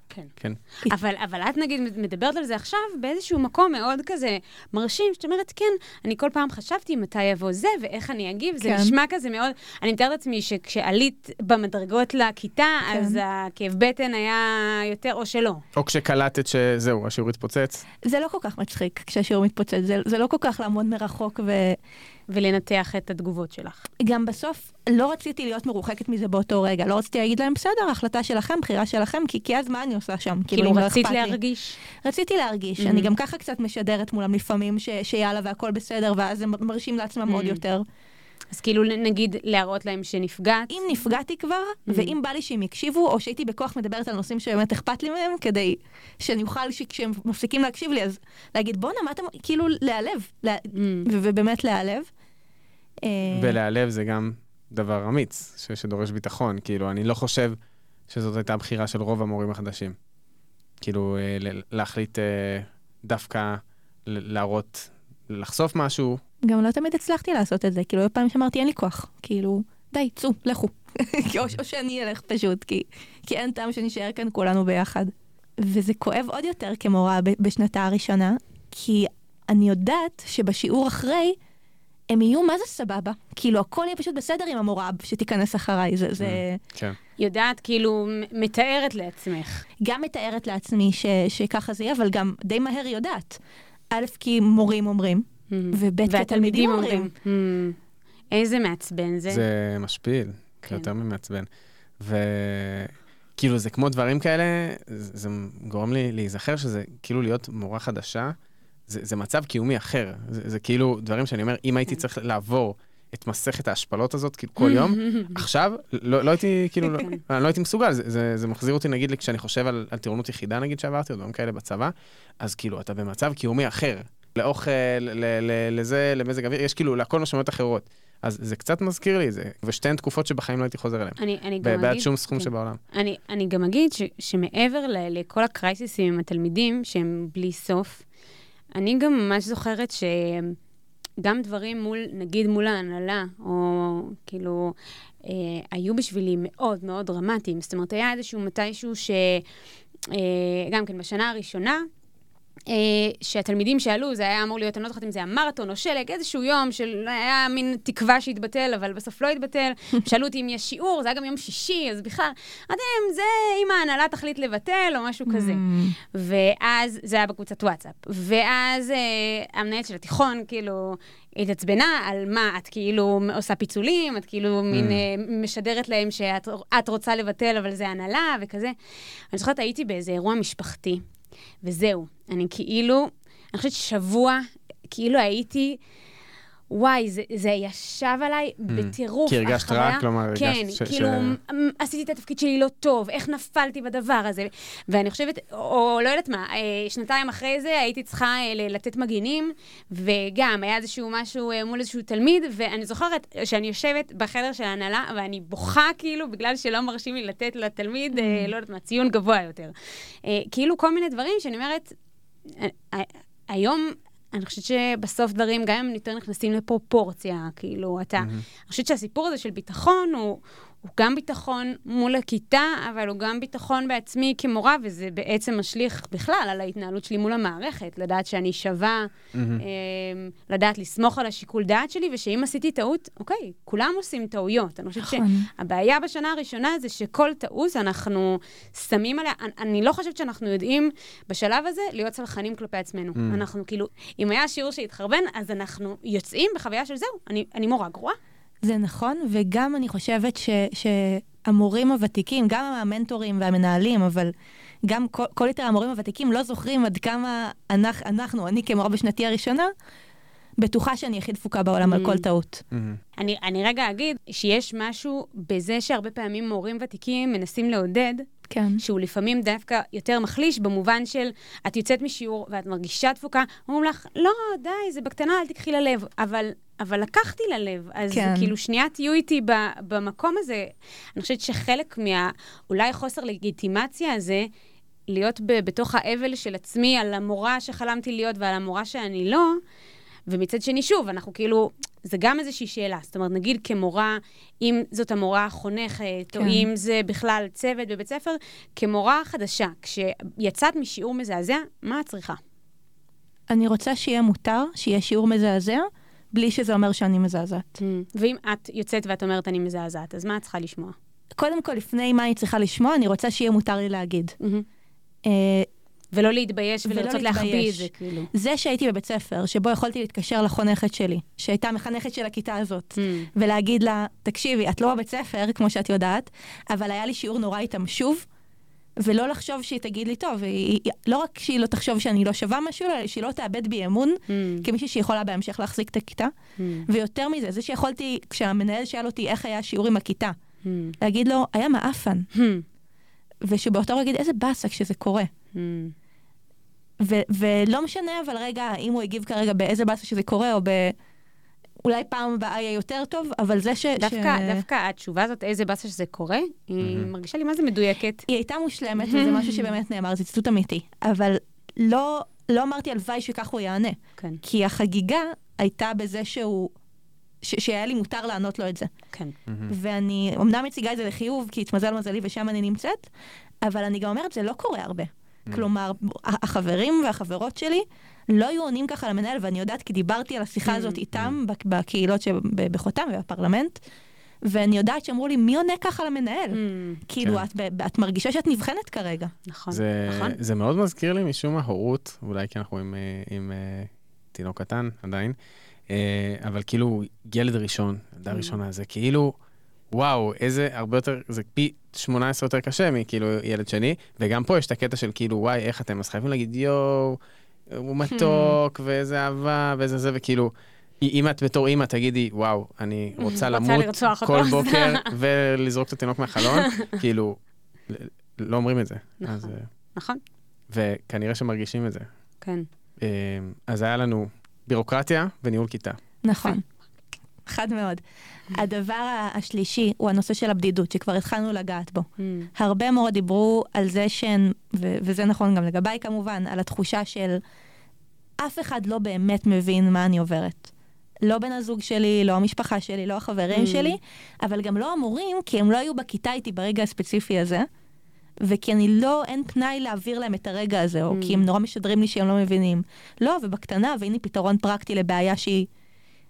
כן. כן. אבל, אבל את נגיד מדברת על זה עכשיו באיזשהו מקום מאוד כזה מרשים, שאת אומרת, כן, אני כל פעם חשבתי מתי יבוא זה ואיך אני אגיב, זה כן. נשמע כזה מאוד, אני מתארת לעצמי שכשעלית במדרגות לכיתה, כן. אז הכאב בטן היה יותר, או שלא. או כשקלטת שזהו, השיעור התפוצץ. זה לא כל כך מצחיק כשהשיעור מתפוצץ, זה, זה לא כל כך לעמוד מרחוק ו... ולנתח את התגובות שלך. גם בסוף לא רציתי להיות מרוחקת מזה באותו רגע, לא רציתי להגיד להם, בסדר, החלטה שלכם, בחירה שלכם, כי, כי אז מה אני עושה שם? כאילו, כאילו רצית להרגיש? לי. רציתי להרגיש, mm-hmm. אני גם ככה קצת משדרת מולם לפעמים, ש, שיאללה והכל בסדר, ואז הם מרשים לעצמם mm-hmm. עוד יותר. אז כאילו נגיד להראות להם שנפגעת? אם נפגעתי כבר, mm-hmm. ואם בא לי שהם יקשיבו, או שהייתי בכוח מדברת על נושאים שבאמת אכפת לי מהם, כדי שאני אוכל שכשהם מפסיקים להקשיב לי, אז להגיד בואנה, מה אתם, כאילו להיעלב, לה... mm-hmm. ובאמת להיעלב. אה, ולהיעלב זה גם דבר אמיץ, ש- שדורש ביטחון. כאילו, אני לא חושב שזאת הייתה הבחירה של רוב המורים החדשים. כאילו, אה, להחליט אה, דווקא להראות, לחשוף משהו, גם לא תמיד הצלחתי לעשות את זה, כאילו, פעמים שאמרתי, אין לי כוח, כאילו, די, צאו, לכו. או, או שאני אלך פשוט, כי, כי אין טעם שנשאר כאן כולנו ביחד. וזה כואב עוד יותר כמורה בשנתה הראשונה, כי אני יודעת שבשיעור אחרי, הם יהיו מה זה סבבה. כאילו, הכל יהיה פשוט בסדר עם המורה שתיכנס אחריי. זה... זה... Mm, כן. יודעת, כאילו, מתארת לעצמך. גם מתארת לעצמי ש, שככה זה יהיה, אבל גם די מהר יודעת. א', כי מורים אומרים, Mm. וב' התלמידים אומרים. Mm. איזה מעצבן זה. זה משפיל, כן. יותר ממעצבן. וכאילו, זה כמו דברים כאלה, זה גורם לי להיזכר שזה כאילו להיות מורה חדשה, זה, זה מצב קיומי אחר. זה, זה כאילו דברים שאני אומר, אם הייתי כן. צריך לעבור את מסכת ההשפלות הזאת כאילו כל יום, עכשיו, לא, לא הייתי, כאילו, לא, כן. לא הייתי מסוגל. זה, זה, זה מחזיר אותי, נגיד, כשאני חושב על, על טירונות יחידה, נגיד, שעברתי, או דברים כאלה בצבא, אז כאילו, אתה במצב קיומי אחר. לאוכל, לזה, למזג אוויר, יש כאילו לכל משמעויות אחרות. אז זה קצת מזכיר לי את זה, ושתיהן תקופות שבחיים לא הייתי חוזר אליהן. אני, אני גם אגיד... בעד שום סכום כן. שבעולם. אני, אני גם אגיד ש, שמעבר ל, לכל הקרייסיסים עם התלמידים, שהם בלי סוף, אני גם ממש זוכרת שגם דברים מול, נגיד מול ההנהלה, או כאילו, אה, היו בשבילי מאוד מאוד דרמטיים. זאת אומרת, היה איזשהו מתישהו ש... אה, גם כן, בשנה הראשונה, שהתלמידים שאלו, זה היה אמור להיות, אני לא זוכרת אם זה היה מרתון או שלג, איזשהו יום שהיה מין תקווה שהתבטל, אבל בסוף לא התבטל. שאלו אותי אם יש שיעור, זה היה גם יום שישי, אז בכלל, להם, זה אם ההנהלה תחליט לבטל או משהו כזה. Mm. ואז, זה היה בקבוצת וואטסאפ. ואז אה, המנהלת של התיכון, כאילו, התעצבנה על מה, את כאילו עושה פיצולים, את כאילו mm. מין אה, משדרת להם שאת רוצה לבטל, אבל זה הנהלה וכזה. אני זוכרת, הייתי באיזה אירוע משפחתי. וזהו. אני כאילו, אני חושבת שבוע, כאילו הייתי... וואי, זה, זה ישב עליי mm. בטירוף. כי הרגשת רע? כלומר, כן, הרגשת ש... כאילו, ש... עשיתי את התפקיד שלי לא טוב, איך נפלתי בדבר הזה. ואני חושבת, או לא יודעת מה, אה, שנתיים אחרי זה הייתי צריכה אה, לתת מגינים, וגם היה איזשהו משהו אה, מול איזשהו תלמיד, ואני זוכרת שאני יושבת בחדר של ההנהלה, ואני בוכה כאילו, בגלל שלא מרשים לי לתת לתלמיד, mm. לא יודעת מה, ציון גבוה יותר. כאילו כל מיני דברים שאני אומרת, היום אני חושבת שבסוף דברים, גם אם יותר נכנסים לפרופורציה, כאילו, אתה... Mm-hmm. אני חושבת שהסיפור הזה של ביטחון הוא, הוא גם ביטחון מול הכיתה, אבל הוא גם ביטחון בעצמי כמורה, וזה בעצם משליך בכלל על ההתנהלות שלי מול המערכת. לדעת שאני שווה, mm-hmm. אה, לדעת לסמוך על השיקול דעת שלי, ושאם עשיתי טעות, אוקיי, כולם עושים טעויות. אני חושבת נכון. שהבעיה בשנה הראשונה זה שכל טעות אנחנו שמים עליה, אני, אני לא חושבת שאנחנו יודעים בשלב הזה להיות צלחנים כלפי עצמנו. Mm-hmm. אנחנו כאילו, אם היה שיעור שהתחרבן, אז אנחנו יוצאים בחוויה של זהו, אני, אני מורה גרועה. זה נכון, וגם אני חושבת ש, שהמורים הוותיקים, גם המנטורים והמנהלים, אבל גם כל, כל יתר המורים הוותיקים לא זוכרים עד כמה אנחנו, אנחנו אני כמורה בשנתי הראשונה, בטוחה שאני הכי דפוקה בעולם mm-hmm. על כל טעות. Mm-hmm. אני, אני רגע אגיד שיש משהו בזה שהרבה פעמים מורים ותיקים מנסים לעודד, כן. שהוא לפעמים דווקא יותר מחליש, במובן של את יוצאת משיעור ואת מרגישה תפוקה, אומרים לך, לא, די, זה בקטנה, אל תקחי ללב. אבל, אבל לקחתי ללב, אז כן. כאילו שנייה תהיו איתי במקום הזה. אני חושבת שחלק מה, אולי חוסר לגיטימציה הזה, להיות ב, בתוך האבל של עצמי על המורה שחלמתי להיות ועל המורה שאני לא, ומצד שני, שוב, אנחנו כאילו, זה גם איזושהי שאלה. זאת אומרת, נגיד כמורה, אם זאת המורה החונכת, כן. או אם זה בכלל צוות בבית ספר, כמורה חדשה, כשיצאת משיעור מזעזע, מה את צריכה? אני רוצה שיהיה מותר, שיהיה שיעור מזעזע, בלי שזה אומר שאני מזעזעת. Mm. ואם את יוצאת ואת אומרת אני מזעזעת, אז מה את צריכה לשמוע? קודם כל, לפני מה אני צריכה לשמוע, אני רוצה שיהיה מותר לי להגיד. Mm-hmm. Uh, ולא להתבייש ולא ולרצות להחביא את. זה, כאילו. זה שהייתי בבית ספר, שבו יכולתי להתקשר לחונכת שלי, שהייתה המחנכת של הכיתה הזאת, Mm. ולהגיד לה, תקשיבי, את לא בבית ספר, כמו שאת יודעת, אבל היה לי שיעור נורא איתם שוב, ולא לחשוב שהיא תגיד לי, טוב, היא, היא, לא רק שהיא לא תחשוב שאני לא שווה משהו, אלא שהיא לא תאבד בי אמון, Mm. כמישהי שיכולה בהמשך להחזיק את הכיתה. Mm. ויותר מזה, זה שיכולתי, כשהמנהל שאל אותי איך היה השיעור עם הכיתה, Mm. להגיד לו, היה מעפן, Mm. ושבאותו רגע יגיד, איזה באסה כשזה קורה. Mm. ו- ולא משנה, אבל רגע, אם הוא הגיב כרגע באיזה באסה שזה קורה, או ב... אולי פעם הבאה יהיה יותר טוב, אבל זה ש... דווקא, ש... דווקא התשובה הזאת, איזה באסה שזה קורה, היא. מרגישה לי מה זה מדויקת. היא הייתה מושלמת, וזה משהו שבאמת נאמר, זה ציטוט אמיתי. אבל לא, לא אמרתי הלוואי שכך הוא יענה. כן, כי החגיגה הייתה בזה שהוא... ש- שהיה לי מותר לענות לו את זה. כן. ואני אמנם מציגה את זה לחיוב, כי התמזל מזלי ושם אני נמצאת, אבל אני גם אומרת, זה לא קורה הרבה. כלומר, ה- החברים והחברות שלי לא היו עונים ככה למנהל, ואני יודעת כי דיברתי על השיחה הזאת איתם בק- בקהילות שבחותם ובפרלמנט, ואני יודעת שאמרו לי, מי עונה ככה למנהל? Mm. כאילו, כן. את, את מרגישה שאת נבחנת כרגע. נכון, זה, נכון. זה מאוד מזכיר לי משום מה הורות, אולי כי אנחנו עם, אה, עם אה, תינוק קטן עדיין, אה, אבל כאילו ילד ראשון, ילדה Mm. ראשונה, זה כאילו, וואו, איזה הרבה יותר, זה פי 18 יותר קשה מכאילו ילד שני, וגם פה יש את הקטע של כאילו, וואי, איך אתם, אז חייבים להגיד, יואו, הוא מתוק, ואיזה אהבה, ואיזה זה, וכאילו, אם את בתור אימא תגידי, וואו, אני רוצה למות כל אותו." בוקר ולזרוק את התינוק מהחלון, כאילו, לא אומרים את זה. נכון. אז, אה, נכון, וכנראה שמרגישים את זה. כן. אה, אז היה לנו בירוקרטיה וניהול כיתה. נכון. חד מאוד. הדבר השלישי הוא הנושא של הבדידות, שכבר התחלנו לגעת בו. Mm. הרבה מאוד דיברו על זה שהן, ו- וזה נכון גם לגביי כמובן, על התחושה של אף אחד לא באמת מבין מה אני עוברת. לא בן הזוג שלי, לא המשפחה שלי, לא החברים Mm. שלי, אבל גם לא המורים, כי הם לא היו בכיתה איתי ברגע הספציפי הזה, וכי אני לא, אין פנאי להעביר להם את הרגע הזה, או Mm. כי הם נורא משדרים לי שהם לא מבינים. לא, ובקטנה, והנה פתרון פרקטי לבעיה שהיא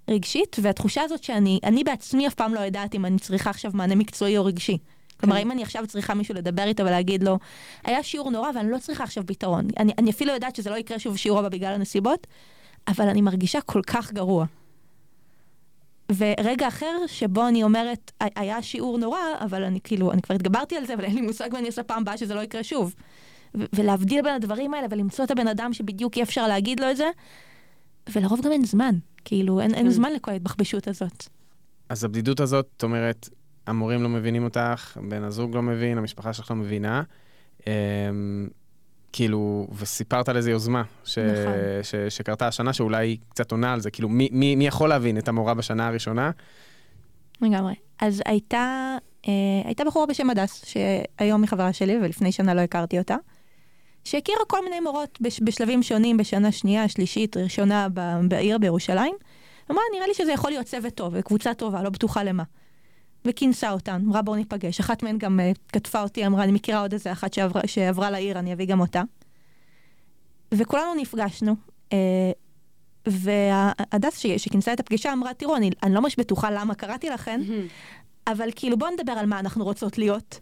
רגשית, והתחושה הזאת שאני, אני בעצמי אף פעם לא יודעת אם אני צריכה עכשיו מענה מקצועי או רגשי. כלומר, כן. אם אני עכשיו צריכה מישהו לדבר איתו ולהגיד לו, היה שיעור נורא ואני לא צריכה עכשיו פתרון. אני, אני אפילו יודעת שזה לא יקרה שוב שיעור הבא בגלל הנסיבות, אבל אני מרגישה כל כך גרוע. ורגע אחר שבו אני אומרת, "ה- היה שיעור נורא, אבל אני כאילו, אני כבר התגברתי על זה, אבל אין לי מושג מה אני אעשה פעם הבאה שזה לא יקרה שוב. ו- ולהבדיל בין הדברים האלה ולמצוא את הבן אדם שבדיוק אי אפשר להגיד לו את זה, ולרוב גם אין זמן. כאילו, אין, אין כן. זמן לכל ההתבחבשות הזאת. אז הבדידות הזאת, זאת אומרת, המורים לא מבינים אותך, בן הזוג לא מבין, המשפחה שלך לא מבינה. אמ, כאילו, וסיפרת על איזה יוזמה ש... נכון. ש... שקרתה השנה, שאולי קצת עונה על זה. כאילו, מי, מי, מי יכול להבין את המורה בשנה הראשונה? לגמרי. אז הייתה, אה, הייתה בחורה בשם הדס, שהיום היא חברה שלי, ולפני שנה לא הכרתי אותה, שהכירה כל מיני מורות בש, בשלבים שונים, בשנה שנייה, שלישית, ראשונה בעיר בירושלים. אמרה, נראה לי שזה יכול להיות צוות טוב, וקבוצה טובה, לא בטוחה למה. וכינסה אותן, אמרה בואו ניפגש. אחת מהן גם uh, כתבה אותי, אמרה, אני מכירה עוד איזה אחת שעברה, שעברה לעיר, אני אביא גם אותה. וכולנו נפגשנו. Uh, והדס ש- שכינסה את הפגישה אמרה, תראו, אני, אני לא ממש בטוחה למה קראתי לכן, אבל כאילו בואו נדבר על מה אנחנו רוצות להיות.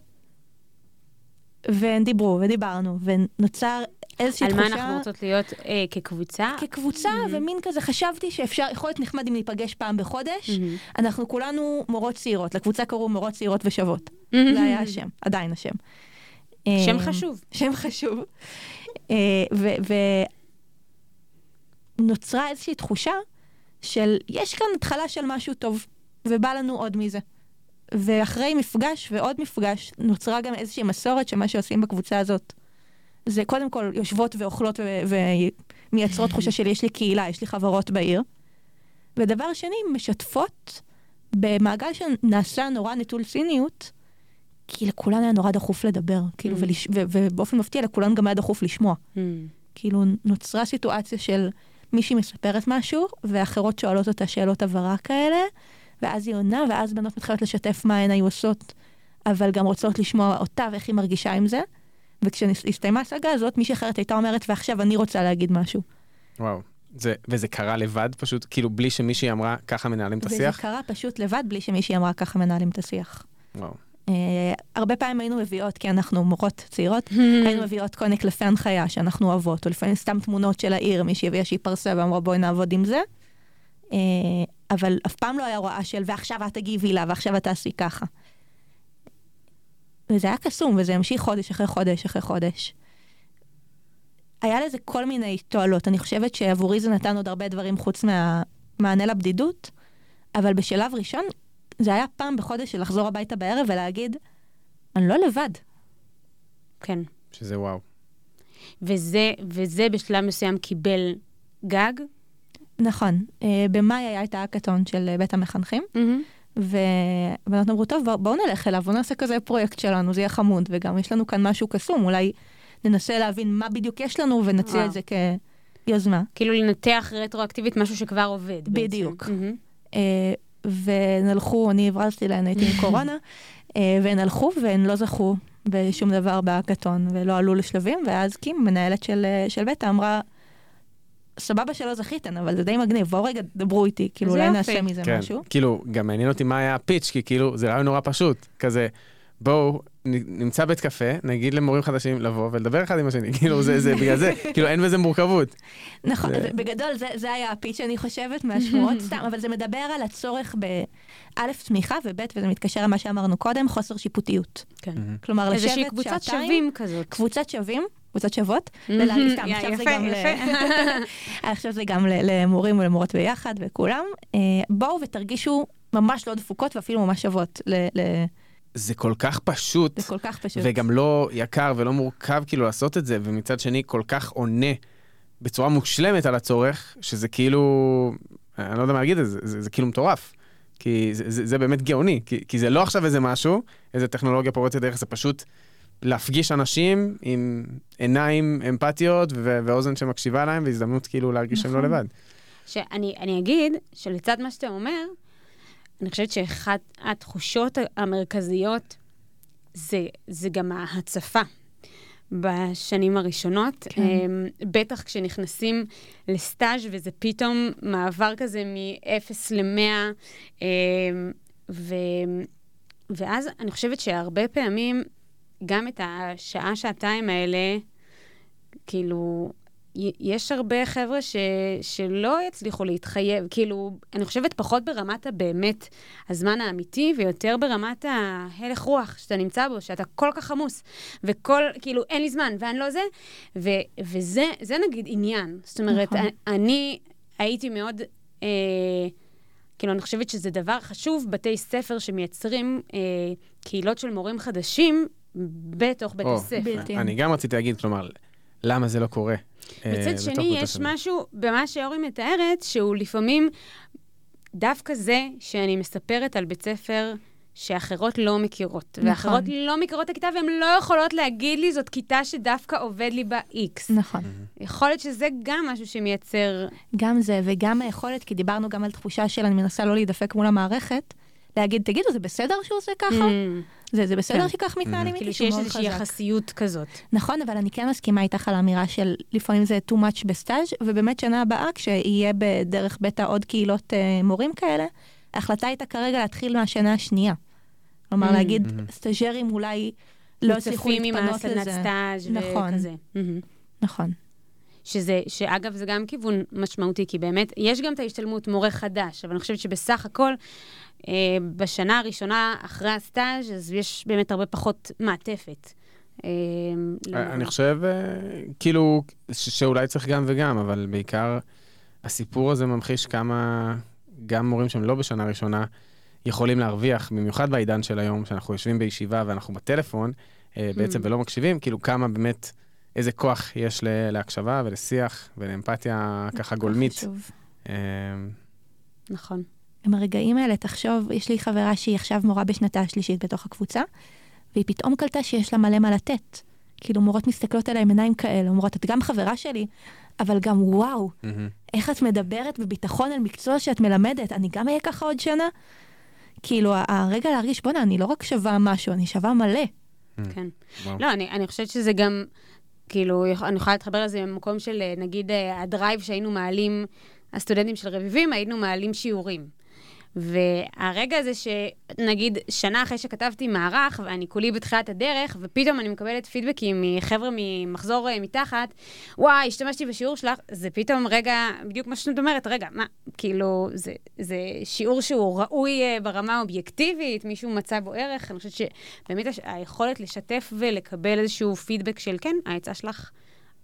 והן דיברו ודיברנו, ונוצר איזושהי על תחושה... מה אנחנו רוצות להיות אה, כקבוצה? כקבוצה, ומין כזה חשבתי שאפשר, יכול להיות נחמד אם ניפגש פעם בחודש. מהמם. אנחנו כולנו מורות צעירות, לקבוצה קראו מורות צעירות ושוות. מהמם. זה היה השם, עדיין השם. שם אה, חשוב. שם חשוב. ונוצרה איזושהי תחושה של יש כאן התחלה של משהו טוב, ובא לנו עוד מזה. ואחרי מפגש ועוד מפגש, נוצרה גם איזושהי מסורת שמה שעושים בקבוצה הזאת, זה קודם כל יושבות ואוכלות ומייצרות תחושה של יש לי קהילה, יש לי חברות בעיר. ודבר שני, משתפות במעגל שנעשה נורא נטול ציניות, כי לכולן היה נורא דחוף לדבר, כאילו, Mm. ולש... ו- ובאופן מפתיע לכולן גם היה דחוף לשמוע. מהמם. כאילו, נוצרה סיטואציה של מישהי מספרת משהו, ואחרות שואלות אותה שאלות הבהרה כאלה, ואז היא עונה, ואז בנות מתחילות לשתף מה הן היו עושות, אבל גם רוצות לשמוע אותה ואיך היא מרגישה עם זה. וכשהסתיימה ההשגה הזאת, מישהי אחרת הייתה אומרת, ועכשיו אני רוצה להגיד משהו. וואו. זה, וזה קרה לבד פשוט, כאילו בלי שמישהי אמרה, ככה מנהלים את וזה השיח? קרה פשוט לבד, בלי שמישהי אמרה ככה מנהלים את השיח. וואו. אה, הרבה פעמים היינו מביאות, כי אנחנו מורות צעירות, היינו מביאות כל מיני קלפי הנחיה שאנחנו אוהבות, או לפעמים סתם תמונות של העיר, מישהי הביאה שהיא פרסה ואמרה בואי נעבוד עם זה. אה, אבל אף פעם לא היה הוראה של ועכשיו את תגיבי לה, ועכשיו את תעשי ככה. וזה היה קסום, וזה המשיך חודש אחרי חודש אחרי חודש. היה לזה כל מיני תועלות. אני חושבת שעבורי זה נתן עוד הרבה דברים חוץ מהמענה לבדידות, אבל בשלב ראשון, זה היה פעם בחודש של לחזור הביתה בערב ולהגיד, אני לא לבד. כן. שזה וואו. וזה, וזה בשלב מסוים קיבל גג? נכון. אה, במאי היה את האקתון של אה, בית המחנכים. Mm-hmm. ו... ואנחנו אמרו, טוב, בואו נלך אליו, בואו נעשה כזה פרויקט שלנו, זה יהיה חמוד, וגם יש לנו כאן משהו קסום, אולי ננסה להבין מה בדיוק יש לנו ונציע את זה כיוזמה. כאילו לנתח רטרואקטיבית משהו שכבר עובד. בדיוק. Mm-hmm. והן הלכו, אני הברזתי להן, הייתי עם קורונה, והן הלכו והן לא זכו בשום דבר בהאקתון, ולא עלו לשלבים, ואז קים, מנהלת של, של בטא, אמרה, סבבה שלא זכיתן, אבל זה די מגניב, בואו רגע דברו איתי, כאילו אולי נעשה מזה כן, משהו. כאילו, גם מעניין אותי מה היה הפיץ', כי כאילו, זה רעיון נורא פשוט, כזה, בואו נמצא בית קפה, נגיד למורים חדשים לבוא ולדבר אחד עם השני, כאילו זה, זה בגלל זה, כאילו אין בזה מורכבות. נכון, זה... בגדול זה, זה היה הפיץ' שאני חושבת מהשמועות סתם, אבל זה מדבר על הצורך באלף תמיכה וב' וזה מתקשר למה שאמרנו קודם, חוסר שיפוטיות. כן. כלומר, לשבת שעתיים. איזושהי קבוצת שווים כזאת. קבוצת שווים, קבוצות שוות, עכשיו זה גם עכשיו זה גם למורים ולמורות ביחד וכולם. אה, בואו ותרגישו ממש לא דפוקות ואפילו ממש שוות. זה כל כך פשוט. זה כל כך פשוט. וגם לא יקר ולא מורכב כאילו לעשות את זה, ומצד שני כל כך עונה בצורה מושלמת על הצורך, שזה כאילו, אני לא יודע מה להגיד את זה, זה, זה כאילו מטורף. כי זה, זה, זה באמת גאוני, כי, כי זה לא עכשיו איזה משהו, איזה טכנולוגיה פורצת דרך, זה פשוט להפגיש אנשים עם עיניים אמפתיות ו- ואוזן שמקשיבה להם, והזדמנות כאילו להרגיש שהם לא נכון. לבד. שאני אגיד שלצד מה שאתה אומר, אני חושבת שאחת התחושות המרכזיות זה, זה גם ההצפה בשנים הראשונות. כן. אמ, בטח כשנכנסים לסטאז' וזה פתאום מעבר כזה מ-0 ל-100. אמ, ו... ואז אני חושבת שהרבה פעמים, גם את השעה, שעתיים האלה, כאילו, יש הרבה חבר'ה ש, שלא יצליחו להתחייב, כאילו, אני חושבת פחות ברמת הבאמת הזמן האמיתי, ויותר ברמת ההלך רוח שאתה נמצא בו, שאתה כל כך עמוס, וכל, כאילו, אין לי זמן, ואני לא זה, ו, וזה זה נגיד עניין. זאת אומרת, נכון. אני הייתי מאוד, אה, כאילו, אני חושבת שזה דבר חשוב, בתי ספר שמייצרים אה, קהילות של מורים חדשים בתוך בית הספר. אני גם רציתי להגיד, כלומר, למה זה לא קורה. אה, מצד שני, יש משהו במה שאורי מתארת, שהוא לפעמים דווקא זה שאני מספרת על בית ספר שאחרות לא מכירות. נכון. ואחרות לא מכירות את הכיתה, והן לא יכולות להגיד לי, זאת כיתה שדווקא עובד לי ב-X. נכון. יכול להיות שזה גם משהו שמייצר... גם זה, וגם היכולת, כי דיברנו גם על תחושה של אני מנסה לא להידפק מול המערכת, להגיד, תגידו, זה בסדר שהוא עושה ככה? Mm. זה, זה בסדר כן. שכך מתנהלים איתי, שהוא מאוד חזק. כאילו שיש איזושהי יחסיות כזאת. נכון, אבל אני כן מסכימה איתך על האמירה של לפעמים זה too much בסטאז', ובאמת שנה הבאה, כשיהיה בדרך בטא עוד קהילות אה, מורים כאלה, ההחלטה הייתה כרגע להתחיל מהשנה השנייה. כלומר, mm-hmm. להגיד, mm-hmm. סטאג'רים אולי לא הצליחו להתפנות לזה. מוצפים עם הסדנת סטאז' נכון, וכזה. Mm-hmm. נכון. שזה, שאגב, זה גם כיוון משמעותי, כי באמת, יש גם את ההשתלמות מורה חדש, אבל אני חושבת שבסך הכל, אה, בשנה הראשונה אחרי הסטאז', אז יש באמת הרבה פחות מעטפת. אה, אני חושב, אה, כאילו, שאולי צריך גם וגם, אבל בעיקר הסיפור הזה ממחיש כמה גם מורים שהם לא בשנה ראשונה יכולים להרוויח, במיוחד בעידן של היום, שאנחנו יושבים בישיבה ואנחנו בטלפון, בעצם mm. ולא מקשיבים, כאילו כמה באמת... איזה כוח יש להקשבה ולשיח ולאמפתיה ככה גולמית. חשוב. אמ, נכון. עם הרגעים האלה, תחשוב, יש לי חברה שהיא עכשיו מורה בשנתה השלישית בתוך הקבוצה, והיא פתאום קלטה שיש לה מלא מה לתת. כאילו מורות מסתכלות עליה עם עיניים כאלה, אומרות, את גם חברה שלי, אבל גם וואו, mm-hmm. איך את מדברת בביטחון על מקצוע שאת מלמדת, אני גם אהיה ככה עוד שנה? כאילו, הרגע להרגיש, בואנה, אני לא רק שווה משהו, אני שווה מלא. כן. לא, אני, אני חושבת שזה גם, כאילו, אני יכולה להתחבר לזה במקום של, אה, נגיד, אה, הדרייב שהיינו מעלים, הסטודנטים של רביבים, היינו מעלים שיעורים. והרגע הזה שנגיד שנה אחרי שכתבתי מערך, ואני כולי בתחילת הדרך, ופתאום אני מקבלת פידבקים מחבר'ה ממחזור אה, מתחת, וואי, השתמשתי בשיעור שלך, זה פתאום רגע, בדיוק מה שאת אומרת, רגע, מה, כאילו, זה, זה שיעור שהוא ראוי אה, ברמה האובייקטיבית, מישהו מצא בו ערך, אני חושבת שבאמת היכולת לשתף ולקבל איזשהו פידבק של, כן, העצה שלך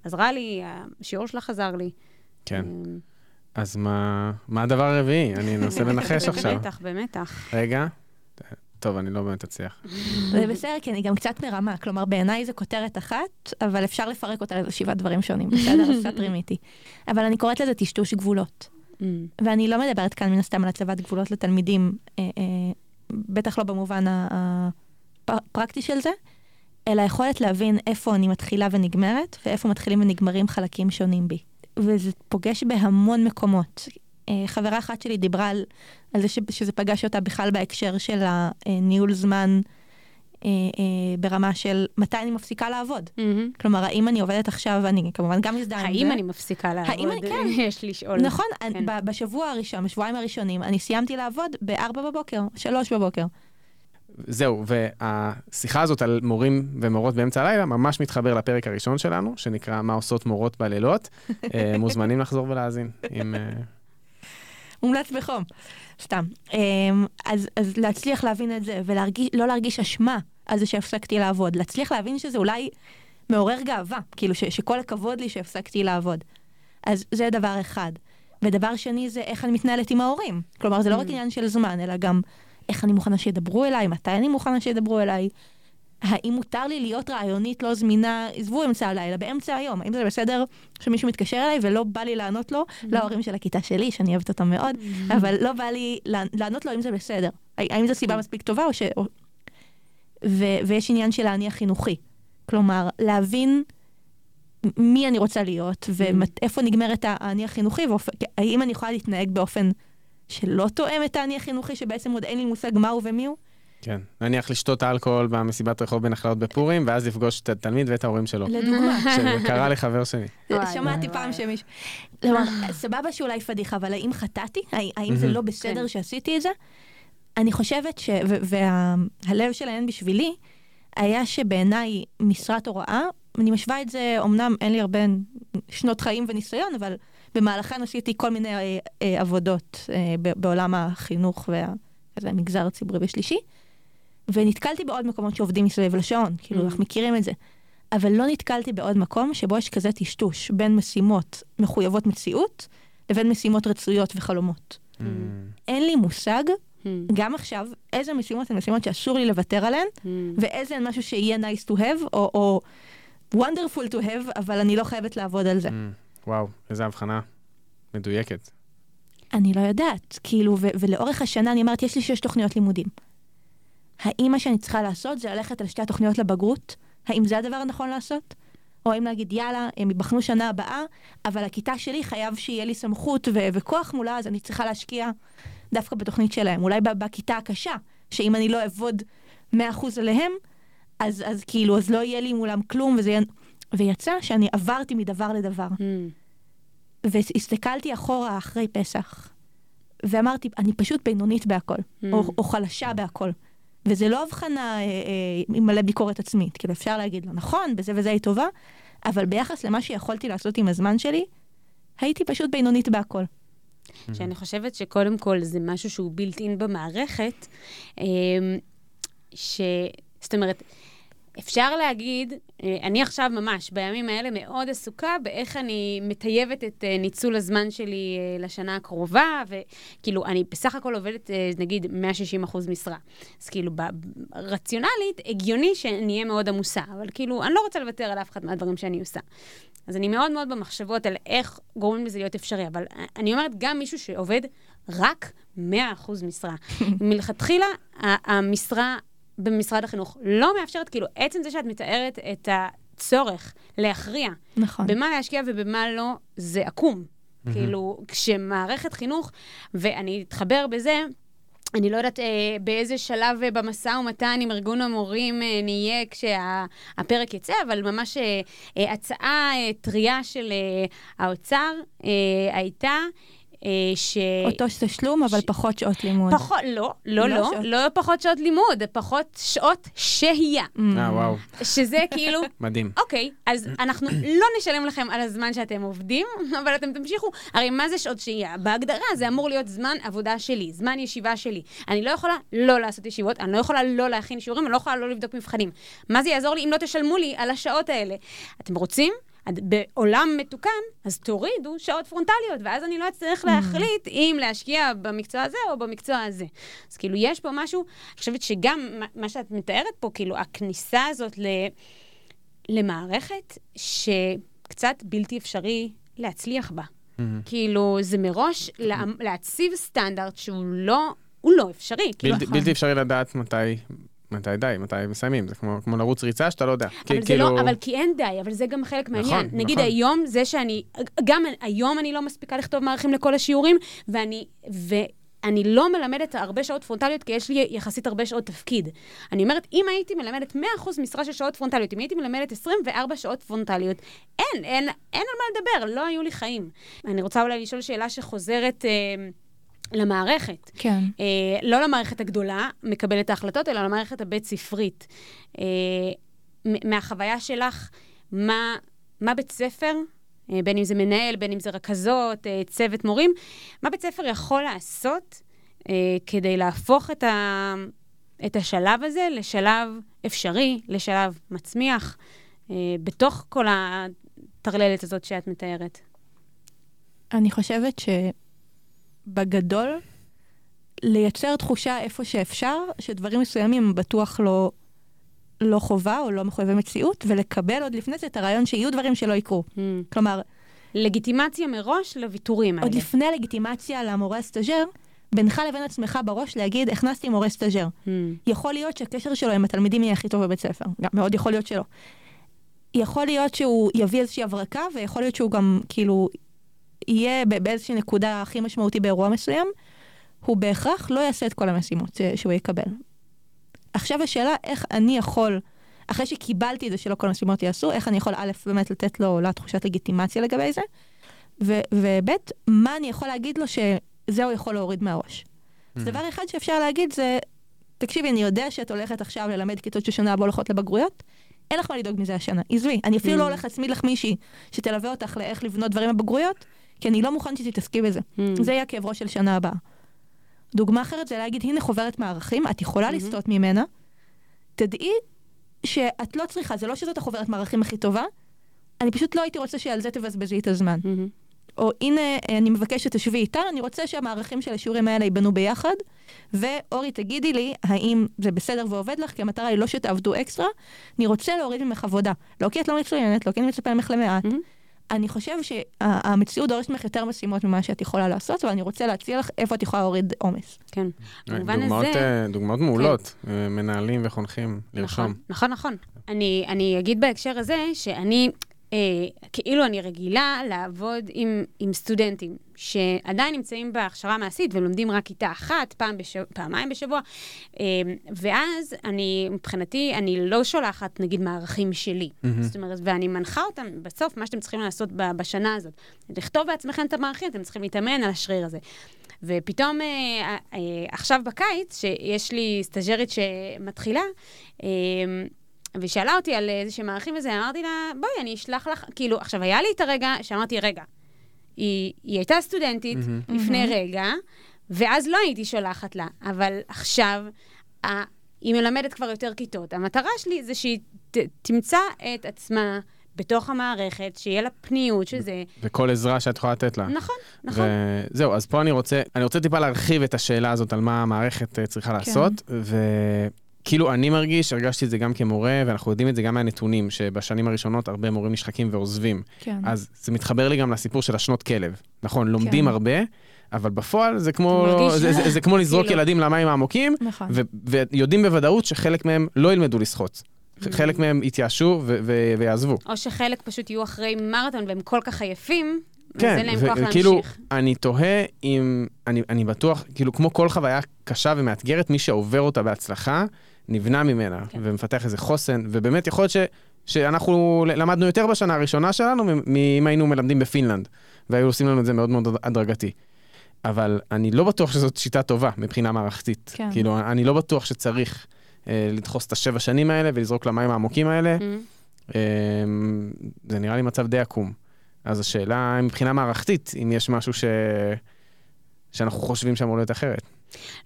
עזרה לי, השיעור שלך עזר לי. כן. אז מה, מה הדבר הרביעי? אני אנסה לנחש עכשיו. במתח, במתח. רגע. טוב, אני לא באמת אצליח. זה בסדר, כי אני גם קצת מרמה. כלומר, בעיניי זה כותרת אחת, אבל אפשר לפרק אותה לאיזה שבעה דברים שונים, בסדר? אז קצת רימיתי. אבל אני קוראת לזה טשטוש גבולות. Mm. ואני לא מדברת כאן מן הסתם על הצבת גבולות לתלמידים, אה, אה, בטח לא במובן הפרקטי של זה, אלא יכולת להבין איפה אני מתחילה ונגמרת, ואיפה מתחילים ונגמרים חלקים שונים בי. וזה פוגש בהמון מקומות. אה, חברה אחת שלי דיברה על, על זה ש, שזה פגש אותה בכלל בהקשר של הניהול זמן אה, אה, ברמה של מתי אני מפסיקה לעבוד. Mm-hmm. כלומר, האם אני עובדת עכשיו, אני כמובן גם מזדהה עם זה. האם אני מפסיקה לעבוד? האם אני, כן. יש לשאול. נכון, כן. בשבוע הראשון, בשבועיים הראשונים, אני סיימתי לעבוד ב-4 בבוקר, 3 בבוקר. זהו, והשיחה הזאת על מורים ומורות באמצע הלילה ממש מתחבר לפרק הראשון שלנו, שנקרא מה עושות מורות בלילות. אה, מוזמנים לחזור ולהאזין. עם... אה, מומלץ בחום, סתם. אמ, אז, אז להצליח להבין את זה ולא להרגיש אשמה על זה שהפסקתי לעבוד, להצליח להבין שזה אולי מעורר גאווה, כאילו ש, שכל הכבוד לי שהפסקתי לעבוד. אז זה דבר אחד. ודבר שני זה איך אני מתנהלת עם ההורים. כלומר, זה לא רק mm. עניין של זמן, אלא גם איך אני מוכנה שידברו אליי, מתי אני מוכנה שידברו אליי, האם מותר לי להיות רעיונית לא זמינה, עזבו אמצע הלילה, באמצע היום, האם זה בסדר שמישהו מתקשר אליי ולא בא לי לענות לו, mm-hmm. להורים של הכיתה שלי, שאני אוהבת אותם מאוד, mm-hmm. אבל לא בא לי לענות לו אם זה בסדר. האם זו סיבה כן. מספיק טובה או ש... ו... ויש עניין של האני החינוכי. כלומר, להבין מי אני רוצה להיות, ואיפה נגמרת האני החינוכי, והאם אני יכולה להתנהג באופן שלא תואם את האני החינוכי, שבעצם עוד אין לי מושג מהו ומי הוא? כן, נניח לשתות אלכוהול במסיבת רחוב בנחלות בפורים, ואז לפגוש את התלמיד ואת ההורים שלו. לדוגמה. שקרה לחבר שלי. שמעתי פעם שמישהו... סבבה שאולי פדיחה, אבל האם חטאתי? האם זה לא בסדר כן. שעשיתי את זה? אני חושבת ש... והלב של העניין בשבילי, היה שבעיניי משרת הוראה, אני משווה את זה, אמנם אין לי הרבה שנות חיים וניסיון, אבל במהלכן עשיתי כל מיני אה, אה, עבודות אה, בעולם החינוך והמגזר הציבורי בשלישי, ונתקלתי בעוד מקומות שעובדים מסביב לשעון, כאילו, mm. אנחנו מכירים את זה. אבל לא נתקלתי בעוד מקום שבו יש כזה טשטוש בין משימות מחויבות מציאות לבין משימות רצויות וחלומות. Mm. אין לי מושג, mm. גם עכשיו, איזה משימות הן משימות שאסור לי לוותר עליהן, mm. ואיזה הן משהו שיהיה nice to have, או, או wonderful to have, אבל אני לא חייבת לעבוד על זה. Mm. וואו, איזה הבחנה מדויקת. אני לא יודעת, כאילו, ו- ולאורך השנה אני אומרת, יש לי שש תוכניות לימודים. האם מה שאני צריכה לעשות זה ללכת על שתי התוכניות לבגרות? האם זה הדבר הנכון לעשות? או האם להגיד, יאללה, הם ייבחנו שנה הבאה, אבל הכיתה שלי חייב שיהיה לי סמכות ו- וכוח מולה, אז אני צריכה להשקיע דווקא בתוכנית שלהם. אולי בכיתה הקשה, שאם אני לא אעבוד 100% עליהם, אז, אז כאילו, אז לא יהיה לי מולם כלום, וזה יהיה... ויצא שאני עברתי מדבר לדבר. Mm. והסתכלתי אחורה אחרי פסח, ואמרתי, אני פשוט בינונית בהכל, mm. או, או חלשה בהכל. וזה לא הבחנה אה, אה, עם מלא ביקורת עצמית, כאילו אפשר להגיד לו, נכון, בזה וזה היא טובה, אבל ביחס למה שיכולתי לעשות עם הזמן שלי, הייתי פשוט בינונית בהכל. שאני חושבת שקודם כל זה משהו שהוא בילט אין במערכת, אה, ש... זאת אומרת, אפשר להגיד, אני עכשיו ממש בימים האלה מאוד עסוקה באיך אני מטייבת את אה, ניצול הזמן שלי אה, לשנה הקרובה, וכאילו, אני בסך הכל עובדת, נגיד, 160 אחוז משרה. אז כאילו, רציונלית, הגיוני שאני אהיה מאוד עמוסה, אבל כאילו, אני לא רוצה לוותר על אף אחד מהדברים שאני עושה. אז אני מאוד מאוד במחשבות על איך גורמים לזה להיות אפשרי, אבל אני אומרת, גם מישהו שעובד רק 100% משרה. מלכתחילה, המשרה במשרד החינוך לא מאפשרת, כאילו, עצם זה שאת מתארת את הצורך להכריע נכון. במה להשקיע ובמה לא, זה עקום. Mm-hmm. כאילו, כשמערכת חינוך, ואני אתחבר בזה, אני לא יודעת אה, באיזה שלב אה, במשא ומתן עם ארגון המורים אה, נהיה כשהפרק יצא, אבל ממש אה, אה, הצעה אה, טריה של אה, האוצר אה, הייתה ש... אותו תשלום, אבל פחות שעות לימוד. פחות, לא, לא, לא לא, שעות. לא פחות שעות לימוד, פחות שעות שהייה. Mm. אה, וואו, שזה כאילו, מדהים. אוקיי, אז אנחנו לא נשלם לכם על הזמן שאתם עובדים, אבל אתם תמשיכו. הרי מה זה שעות שהייה? בהגדרה זה אמור להיות זמן עבודה שלי, זמן ישיבה שלי. אני לא יכולה לא לעשות ישיבות, אני לא יכולה לא להכין שיעורים, אני לא יכולה לא לבדוק מבחנים. מה זה יעזור לי אם לא תשלמו לי על השעות האלה? אתם רוצים? בעולם מתוקן, אז תורידו שעות פרונטליות, ואז אני לא אצטרך להחליט אם להשקיע במקצוע הזה או במקצוע הזה. אז כאילו, יש פה משהו, אני חושבת שגם מה- שאת מתארת פה, כאילו, הכניסה הזאת ל... למערכת שקצת בלתי אפשרי להצליח בה. מהמם. כאילו, זה מראש לה, להציב סטנדרט שהוא לא, הוא לא אפשרי. כאילו, בלתי- בלתי אפשרי לדעת מתי, מתי די, מתי מסיימים. זה כמו כמו לרוץ ריצה שאתה לא יודע. כי- אבל זה כאילו- לא, אבל כי אין די, אבל זה גם חלק נכון, מהעניין. נגיד נכון. היום, זה שאני, גם היום אני לא מספיקה לכתוב מערכים לכל השיעורים, ואני, ואני לא מלמדת הרבה שעות פרונטליות, כי יש לי יחסית הרבה שעות תפקיד. אני אומרת, אם הייתי מלמדת 100% משרה של שעות פרונטליות, אם הייתי מלמדת 24 שעות פרונטליות, אין, אין, אין על מה לדבר, לא היו לי חיים. אני רוצה אולי לשאול שאלה שחוזרת אה, למערכת. כן. אה, לא למערכת הגדולה, מקבלת ההחלטות, אלא למערכת הבית-ספרית. אה, מהחוויה שלך, מה, מה בית ספר, אה, בין אם זה מנהל, בין אם זה רכזות, אה, צוות מורים, מה בית ספר יכול לעשות אה, כדי להפוך את, ה, את השלב הזה לשלב אפשרי, לשלב מצמיח, אה, בתוך כל הטרללת הזאת שאת מתארת? אני חושבת שבגדול, לייצר תחושה איפה שאפשר, שדברים מסוימים הם בטוח לא, לא חובה או לא מחויבי מציאות, ולקבל עוד לפני זה את הרעיון שיהיו דברים שלא יקרו. Hmm. כלומר, לגיטימציה מראש לוויתורים האלה. עוד לפני לגיטימציה למורה הסטאג'ר, בינך לבין עצמך בראש להגיד, הכנסתי מורה סטאג'ר. Hmm. יכול להיות שהקשר שלו עם התלמידים יהיה הכי טוב בבית ספר, גם מאוד יכול להיות שלא. יכול להיות שהוא יביא איזושהי הברקה, ויכול להיות שהוא גם כאילו יהיה באיזושהי נקודה הכי משמעותי באירוע מסוים, הוא בהכרח לא יעשה את כל המשימות שהוא יקבל. עכשיו השאלה איך אני יכול, אחרי שקיבלתי את זה שלא כל המשימות יעשו, איך אני יכול א', באמת לתת לו לה תחושת לגיטימציה לגבי זה, וב', מה אני יכול להגיד לו שזה הוא יכול להוריד מהראש. אז דבר אחד שאפשר להגיד זה, תקשיבי, אני יודע שאת הולכת עכשיו ללמד כיתות ששנה הבאה הולכות לבגרויות, אין לך מה לדאוג מזה השנה. עזבי, אני אפילו Mm. לא הולך להצמיד לך מישהי שתלווה אותך לאיך לבנות דברים בבגרויות, כי אני לא מוכן שתתעסקי בזה. Hmm. זה יהיה כאב ראש של שנה הבאה. דוגמה אחרת זה להגיד, הנה חוברת מערכים, את יכולה מהמם. לסטות ממנה, תדעי שאת לא צריכה, זה לא שזאת החוברת מערכים הכי טובה, אני פשוט לא הייתי רוצה שעל זה תבזבזי את הזמן. Hmm. או הנה, אני מבקשת שתשבי איתה, אני רוצה שהמערכים של השיעורים האלה ייבנו ביחד, ואורי, תגידי לי, האם זה בסדר ועובד לך? כי המטרה היא לא שתעבדו אקסטרה, אני רוצה להוריד ממך עבודה. לא כי את לא מצוינת, לא כי אני מצפה ממך למעט. Mhm. אני חושב שהמציאות דורשת ממך יותר משימות ממה שאת יכולה לעשות, ואני רוצה להציע לך איפה את יכולה להוריד עומס. כן. במובן דוגמאות, הזה... אה, דוגמאות מעולות, אה, מנהלים וחונכים, לרשום. נכון, נכון, נכון. אני, אני אגיד בהקשר הזה שאני, אה, כאילו אני רגילה לעבוד עם, עם סטודנטים שעדיין נמצאים בהכשרה המעשית ולומדים רק כיתה אחת, פעם בשבוע, פעמיים בשבוע, אה, ואז אני, מבחינתי, אני לא שולחת, נגיד, מערכים שלי. מהמם. זאת אומרת, ואני מנחה אותם, בסוף, מה שאתם צריכים לעשות ב- בשנה הזאת. לכתוב בעצמכם את המערכים, אתם צריכים להתאמן על השריר הזה. ופתאום, אה, אה, עכשיו בקיץ, שיש לי סטאג'רית שמתחילה, אה, והיא שאלה אותי על איזה שהם מערכים וזה, אמרתי לה, בואי, אני אשלח לך, כאילו, עכשיו, היה לי את הרגע שאמרתי, רגע, היא, היא הייתה סטודנטית מהמם. לפני מהמם. רגע, ואז לא הייתי שולחת לה, אבל עכשיו, ה- היא מלמדת כבר יותר כיתות. המטרה שלי זה שהיא ת, תמצא את עצמה בתוך המערכת, שיהיה לה פניות, שזה... וכל עזרה שאת יכולה לתת לה. נכון, נכון. וזהו, אז פה אני רוצה, אני רוצה טיפה להרחיב את השאלה הזאת על מה המערכת אה, צריכה לעשות, וכאילו אני מרגיש, הרגשתי את זה גם כמורה, ואנחנו יודעים את זה גם מהנתונים, שבשנים הראשונות הרבה מורים נשחקים ועוזבים. כן. אז זה מתחבר לי גם לסיפור של השנות כלב. נכון, לומדים כן. הרבה, אבל בפועל זה כמו, מרגיש- זה, זה, זה כמו לזרוק כאילו. ילדים למים העמוקים, נכון. ו- ויודעים בוודאות שחלק מהם לא ילמדו לשחות. ח- חלק מהם יתייאשו ויעזבו. או שחלק פשוט יהיו אחרי מרתון והם כל כך עייפים, אז כן, אין להם כוח וכאילו, להמשיך. אני תוהה אם, אני, אני בטוח, כאילו, כמו כל חוויה קשה ומאתגרת, מי שעובר אותה בהצלחה, נבנה ממנה, כן. ומפתח איזה חוסן, ובאמת יכול להיות ש, שאנחנו למדנו יותר בשנה הראשונה שלנו, מאם היינו מלמדים בפינלנד, והיו עושים לנו את זה מאוד מאוד הדרגתי. אבל אני לא בטוח שזאת שיטה טובה מבחינה מערכתית. כן. כאילו, אני לא בטוח שצריך אה, לדחוס את השבע שנים האלה ולזרוק למים העמוקים האלה. Mm. אה, זה נראה לי מצב די עקום. אז השאלה מבחינה מערכתית, אם יש משהו ש... שאנחנו חושבים שאמור להיות אחרת.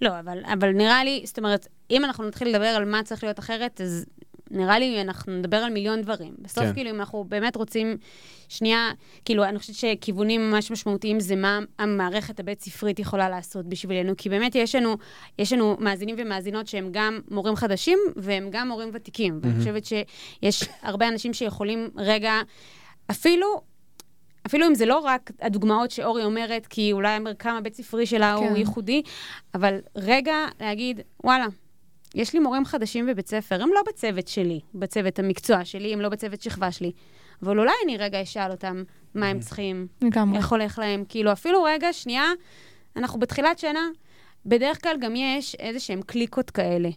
לא, אבל, אבל נראה לי, זאת אומרת, אם אנחנו נתחיל לדבר על מה צריך להיות אחרת, אז נראה לי אנחנו נדבר על מיליון דברים. בסוף, כן. כאילו, אם אנחנו באמת רוצים, שנייה, כאילו, אני חושבת שכיוונים ממש משמעותיים זה מה המערכת הבית-ספרית יכולה לעשות בשבילנו, כי באמת יש לנו, יש לנו מאזינים ומאזינות שהם גם מורים חדשים והם גם מורים ותיקים. ואני חושבת שיש הרבה אנשים שיכולים רגע, אפילו... אפילו אם זה לא רק הדוגמאות שאורי אומרת, כי אולי המרקם הבית ספרי שלה כן. הוא ייחודי, אבל רגע להגיד, וואלה, יש לי מורים חדשים בבית ספר, הם לא בצוות שלי, בצוות המקצוע שלי, הם לא בצוות שכבה שלי, אבל אולי אני רגע אשאל אותם מה הם צריכים, לגמרי. איך הולך להם, כאילו אפילו רגע, שנייה, אנחנו בתחילת שנה, בדרך כלל גם יש איזה שהם קליקות כאלה.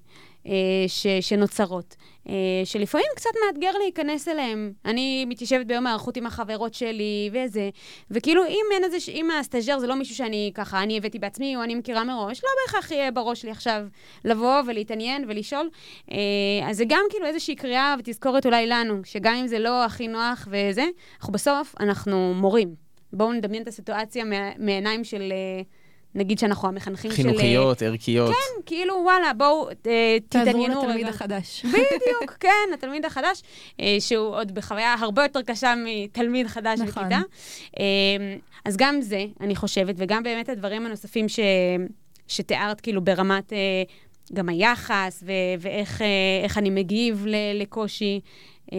אה, ש, שנוצרות, אה, שלפעמים קצת מאתגר להיכנס אליהם. אני מתיישבת ביום הערכות עם החברות שלי וזה, וכאילו אם אין איזה, אם הסטאג'ר זה לא מישהו שאני ככה, אני הבאתי בעצמי או אני מכירה מראש, לא בהכרח יהיה בראש שלי עכשיו לבוא ולהתעניין ולשאול. אה, אז זה גם כאילו איזושהי קריאה ותזכורת אולי לנו, שגם אם זה לא הכי נוח וזה, אנחנו בסוף, אנחנו מורים. בואו נדמיין את הסיטואציה מה, מעיניים של... אה, נגיד שאנחנו המחנכים של... אה, חינוכיות, ערכיות. כן, כאילו, וואלה, בואו, אה, תעזרו תתעניינו לתלמיד רגע. החדש. בדיוק, כן, התלמיד החדש, אה, שהוא עוד בחוויה הרבה יותר קשה מתלמיד חדש נכון. בכיתה. אה, אז גם זה, אני חושבת, וגם באמת הדברים הנוספים ש, שתיארת, כאילו, ברמת אה, גם היחס, ו, ואיך אה, איך אני מגיב ל, לקושי. אה,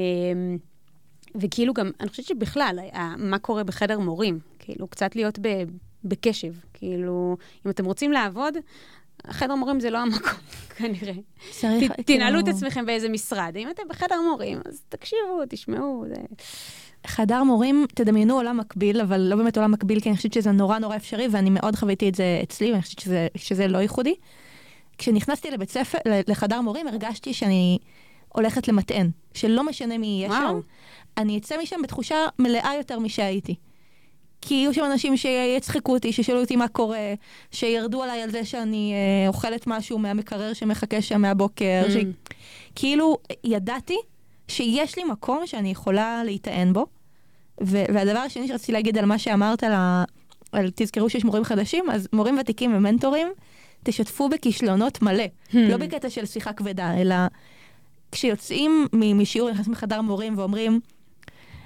וכאילו גם, אני חושבת שבכלל, מה קורה בחדר מורים, כאילו, קצת להיות ב, בקשב. כאילו, אם אתם רוצים לעבוד, חדר מורים זה לא המקום, כנראה. צריך, ת- תנהלו את עצמכם באיזה משרד. אם אתם בחדר מורים, אז תקשיבו, תשמעו. זה... חדר מורים, תדמיינו עולם מקביל, אבל לא באמת עולם מקביל, כי אני חושבת שזה נורא נורא אפשרי, ואני מאוד חוויתי את זה אצלי, ואני חושבת שזה, שזה לא ייחודי. כשנכנסתי לבית ספר, לחדר מורים, הרגשתי שאני הולכת למטען, שלא משנה מי יהיה וואו. שם, אני אצא משם בתחושה מלאה יותר משהייתי. כי יהיו שם אנשים שיצחקו אותי, שישאלו אותי מה קורה, שירדו עליי על זה שאני אה, אוכלת משהו מהמקרר שמחכה שם מהבוקר. Mm. ש... כאילו, ידעתי שיש לי מקום שאני יכולה להיטען בו. ו- והדבר השני שרציתי להגיד על מה שאמרת, על, ה- על תזכרו שיש מורים חדשים, אז מורים ותיקים ומנטורים, תשתפו בכישלונות מלא. Hmm. לא בקטע של שיחה כבדה, אלא כשיוצאים משיעור, נכנסים לחדר מורים ואומרים,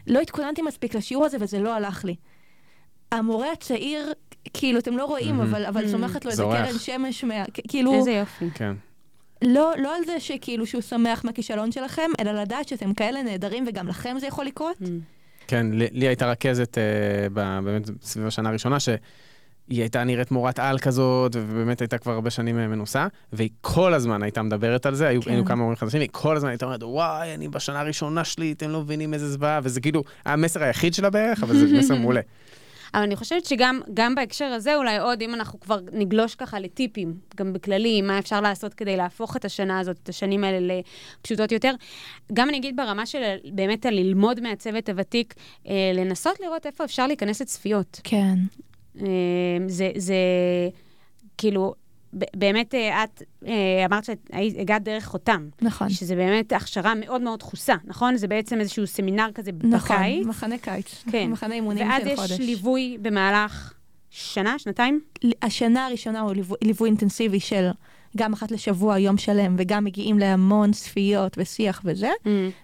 לא התכוננתי מספיק לשיעור הזה וזה לא הלך לי. המורה הצעיר, כאילו, אתם לא רואים. אבל, אבל Hmm. צומחת לו איזה. קרן שמש, מה, כאילו, איזה יופי. כן. לא, לא על זה שכאילו שהוא שמח מהכישלון שלכם, אלא לדעת שאתם כאלה נהדרים וגם לכם זה יכול לקרות. Mm. כן, לי, לי הייתה רכזת אה, ב, באמת סביב השנה הראשונה, שהיא הייתה נראית מורת על כזאת, ובאמת הייתה כבר הרבה שנים אה, מנוסה, והיא כל הזמן הייתה מדברת על זה, היו, כן. היינו כמה מורים חדשים, היא כל הזמן הייתה אומרת, וואי, אני בשנה הראשונה שלי, אתם לא מבינים איזה זוועה, וזה כאילו המסר היחיד שלה בערך, אבל זה מסר מעולה. אבל אני חושבת שגם גם בהקשר הזה, אולי עוד, אם אנחנו כבר נגלוש ככה לטיפים, גם בכללי, מה אפשר לעשות כדי להפוך את השנה הזאת, את השנים האלה לפשוטות יותר. גם אני אגיד ברמה של באמת הללמוד מהצוות הוותיק, אה, לנסות לראות איפה אפשר להיכנס לצפיות. כן. אה, זה, זה כאילו, באמת אה, את אה, אמרת שהגעת דרך חותם, נכון. שזה באמת הכשרה מאוד מאוד דחוסה, נכון? זה בעצם איזשהו סמינר כזה נכון, בקיץ. מחנה קיץ. כן. מחנה אימונים ואז של יש חודש. ליווי במהלך שנה, שנתיים? השנה הראשונה הוא ליווי, ליווי אינטנסיבי של גם אחת לשבוע, יום שלם, וגם מגיעים להמון צפיות ושיח וזה.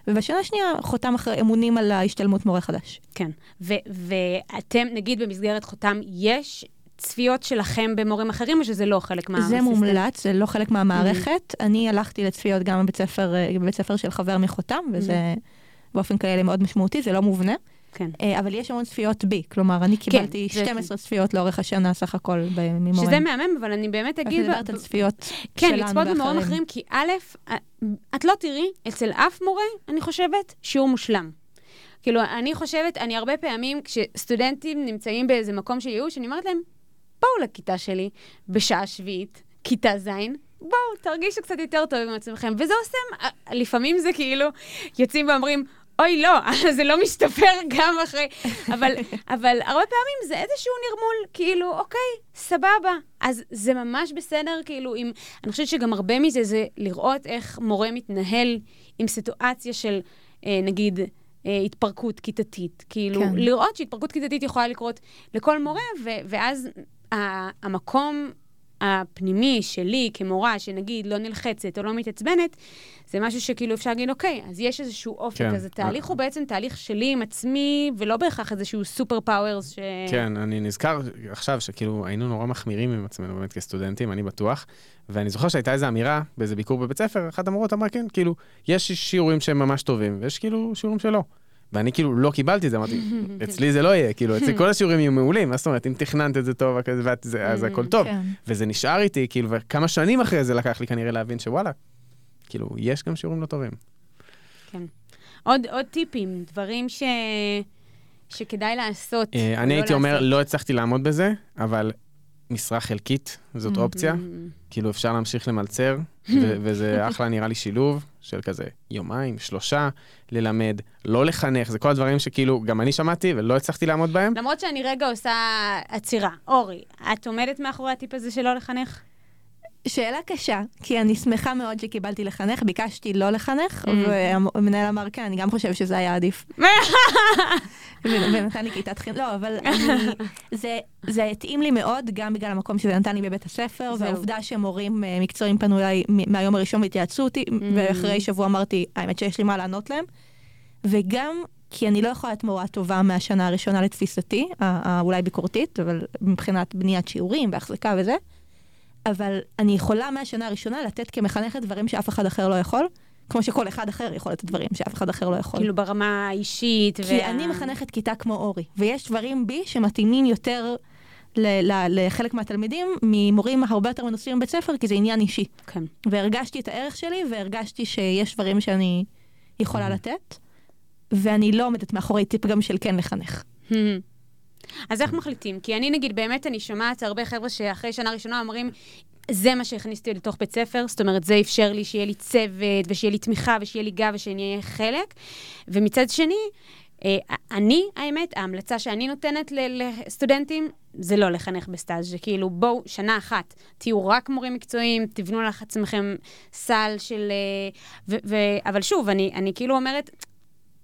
ובשנה השנייה חותם אחרי אמונים על ההשתלמות מורה חדש. כן. ואתם, נגיד במסגרת חותם, יש צפיות שלכם במורים אחרים, או שזה לא חלק מה... זה מומלץ, זה לא חלק מהמערכת. אני הלכתי לצפיות גם בבית ספר, אה, בבית ספר של חבר מחותם, וזה באופן כאלה מאוד משמעותי, זה לא מובנה. כן. אה, אבל יש המון צפיות בי, כלומר, אני קיבלתי זה- 12 צפיות לאורך השנה סך הכל ממורים. שזה מהמם, אבל אני באמת את אגיד... מדברת ב- על צפיות כן, שלנו לצפות במורים ואחרים. אחרים, כי א', את לא תראי אצל אף מורה, אני חושבת, שיעור מושלם. כאילו, אני חושבת, אני הרבה פעמים, כשסטודנטים נמצאים באיזה מקום של ייאוש, אני אומרת להם, בואו לכיתה שלי בשעה שביעית, כיתה ז', בואו, תרגישו קצת יותר טוב עם עצמכם. וזה עושה, לפעמים זה כאילו, יוצאים ואומרים, אוי, לא, זה לא משתפר גם אחרי... אבל, אבל הרבה פעמים זה איזשהו נרמול, כאילו, אוקיי, סבבה. אז זה ממש בסדר, כאילו, אם... אני חושבת שגם הרבה מזה זה לראות איך מורה מתנהל עם סיטואציה של, אה, נגיד, אה, התפרקות כיתתית. כאילו, כן. לראות שהתפרקות כיתתית יכולה לקרות לכל מורה, ו- ואז המקום הפנימי שלי כמורה, שנגיד לא נלחצת או לא מתעצבנת, זה משהו שכאילו אפשר להגיד, אוקיי, אז יש איזשהו אופק, כן. אז התהליך הוא בעצם תהליך שלי עם עצמי, ולא בהכרח איזשהו super powers ש... כן, אני נזכר עכשיו שכאילו היינו נורא מחמירים עם עצמנו באמת כסטודנטים, אני בטוח, ואני זוכר שהייתה איזו אמירה באיזה ביקור בבית ספר, אחת המורות אמרה, כן, כאילו, יש שיעורים שהם ממש טובים, ויש כאילו שיעורים שלא. ואני כאילו לא קיבלתי את זה, אמרתי, אצלי זה לא יהיה, כאילו, אצלי כל השיעורים יהיו מעולים, מה זאת אומרת, אם תכננת את זה טוב, אז הכל טוב. כן. וזה נשאר איתי, כאילו, וכמה שנים אחרי זה לקח לי כנראה להבין שוואלה, כאילו, יש גם שיעורים לא טובים. כן. עוד, עוד טיפים, דברים ש... שכדאי לעשות. אה, אני הייתי אומר, לא הצלחתי לעמוד בזה, אבל משרה חלקית, זאת אופציה. כאילו, אפשר להמשיך למלצר, וזה אחלה, נראה לי, שילוב של כזה יומיים, שלושה, ללמד, לא לחנך, זה כל הדברים שכאילו גם אני שמעתי ולא הצלחתי לעמוד בהם. למרות שאני רגע עושה עצירה. אורי, את עומדת מאחורי הטיפ הזה של לא לחנך? שאלה קשה, כי אני שמחה מאוד שקיבלתי לחנך, ביקשתי לא לחנך, mm. והמנהל אמר כן, אני גם חושב שזה היה עדיף. ונתן לי כיתת חינוך, לא, אבל זה התאים לי מאוד, גם בגלל המקום שזה נתן לי בבית הספר, והעובדה שמורים אה, מקצועיים פנו אליי מהיום הראשון והתייעצו אותי, mm. ואחרי שבוע אמרתי, האמת שיש לי מה לענות להם, וגם כי אני לא יכולה להיות מורה טובה מהשנה הראשונה לתפיסתי, אולי ביקורתית, אבל מבחינת בניית שיעורים והחזקה וזה. אבל אני יכולה מהשנה הראשונה לתת כמחנכת דברים שאף אחד אחר לא יכול, כמו שכל אחד אחר יכול לתת דברים שאף אחד אחר לא יכול. כאילו ברמה האישית. כי וה... אני מחנכת כיתה כמו אורי, ויש דברים בי שמתאימים יותר ל- ל- לחלק מהתלמידים ממורים הרבה יותר מנוסים בבית ספר, כי זה עניין אישי. כן. והרגשתי את הערך שלי, והרגשתי שיש דברים שאני יכולה לתת, ואני לא עומדת מאחורי טיפ גם של כן לחנך. אז איך מחליטים? כי אני, נגיד, באמת, אני שומעת הרבה חבר'ה שאחרי שנה ראשונה אומרים, זה מה שהכניסתי לתוך בית ספר, זאת אומרת, זה אפשר לי שיהיה לי צוות, ושיהיה לי תמיכה, ושיהיה לי גב, ושאני אהיה חלק. ומצד שני, אה, אני, האמת, ההמלצה שאני נותנת לסטודנטים, זה לא לחנך בסטאז', זה כאילו, בואו, שנה אחת, תהיו רק מורים מקצועיים, תבנו לעצמכם סל של... אה, ו- ו- אבל שוב, אני, אני כאילו אומרת,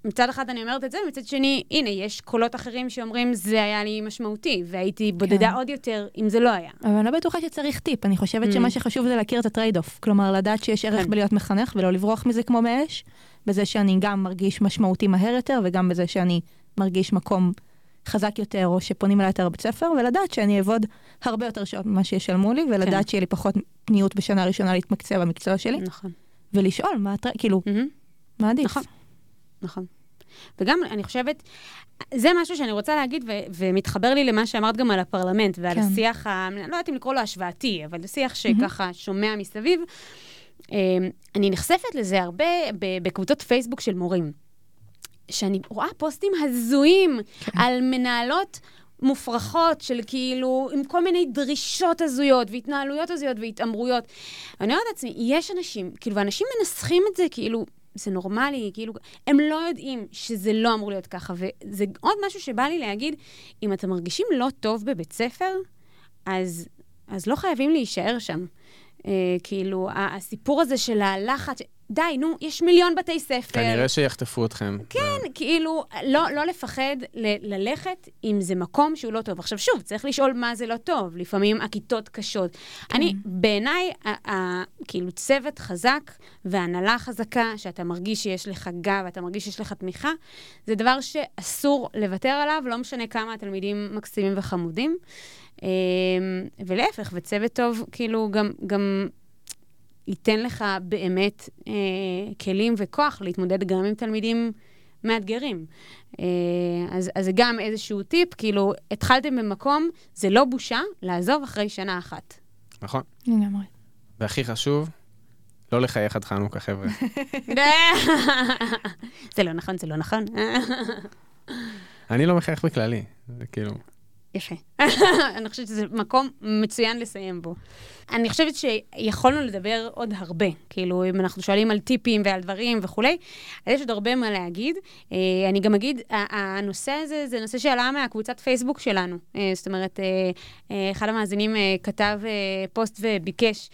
מצד אחד אני אומרת את זה, ומצד שני, הנה, יש קולות אחרים שאומרים, זה היה לי משמעותי, והייתי בודדה כן. עוד יותר אם זה לא היה. אבל אני לא בטוחה שצריך טיפ. אני חושבת mm. שמה שחשוב זה להכיר את ה trade-off. כלומר, לדעת שיש ערך כן. בלהיות מחנך ולא לברוח מזה כמו מאש, בזה שאני גם מרגיש משמעותי מהר יותר, וגם בזה שאני מרגיש מקום חזק יותר, או שפונים אליי יותר בבית ספר, ולדעת שאני אעבוד הרבה יותר שעות ממה שישלמו לי, ולדעת כן. שיהיה לי פחות פניות בשנה הראשונה להתמקצע במקצוע שלי. נכון. ולשאול מה, כאילו, mm-hmm. מה עדיף. נכון. נכון. וגם, אני חושבת, זה משהו שאני רוצה להגיד, ו- ומתחבר לי למה שאמרת גם על הפרלמנט, ועל כן. השיח, ה- לא יודעת אם לקרוא לו השוואתי, אבל השיח שככה mm-hmm. שומע מסביב. אמ, אני נחשפת לזה הרבה בקבוצות פייסבוק של מורים. שאני רואה פוסטים הזויים כן. על מנהלות מופרכות של כאילו, עם כל מיני דרישות הזויות והתנהלויות הזויות והתעמרויות. אני אומרת לעצמי, יש אנשים, כאילו, ואנשים מנסחים את זה כאילו, זה נורמלי, כאילו, הם לא יודעים שזה לא אמור להיות ככה. וזה עוד משהו שבא לי להגיד, אם אתם מרגישים לא טוב בבית ספר, אז, אז לא חייבים להישאר שם. אה, כאילו, הסיפור הזה של הלחץ, די, נו, יש מיליון בתי ספר. כנראה שיחטפו אתכם. כן, כאילו, לא, לא לפחד ל- ללכת אם זה מקום שהוא לא טוב. עכשיו, שוב, צריך לשאול מה זה לא טוב. לפעמים הכיתות קשות. כן. אני, בעיניי, כאילו, צוות חזק והנהלה חזקה, שאתה מרגיש שיש לך גב, אתה מרגיש שיש לך תמיכה, זה דבר שאסור לוותר עליו, לא משנה כמה התלמידים מקסימים וחמודים. אמ, ולהפך, וצוות טוב, כאילו, גם, גם ייתן לך באמת אה, כלים וכוח להתמודד גם עם תלמידים מאתגרים. אה, אז, אז זה גם איזשהו טיפ, כאילו, התחלתם במקום, זה לא בושה לעזוב אחרי שנה אחת. נכון. לגמרי. והכי חשוב, לא לחייך עד חנוכה, חבר'ה. זה לא נכון, זה לא נכון. אני לא מחייך בכללי, זה כאילו... יפה. אני חושבת שזה מקום מצוין לסיים בו. אני חושבת שיכולנו לדבר עוד הרבה, כאילו, אם אנחנו שואלים על טיפים ועל דברים וכולי, אז יש עוד הרבה מה להגיד. אה, אני גם אגיד, הנושא הזה זה נושא שעלה מהקבוצת פייסבוק שלנו. אה, זאת אומרת, אה, אחד המאזינים כתב פוסט וביקש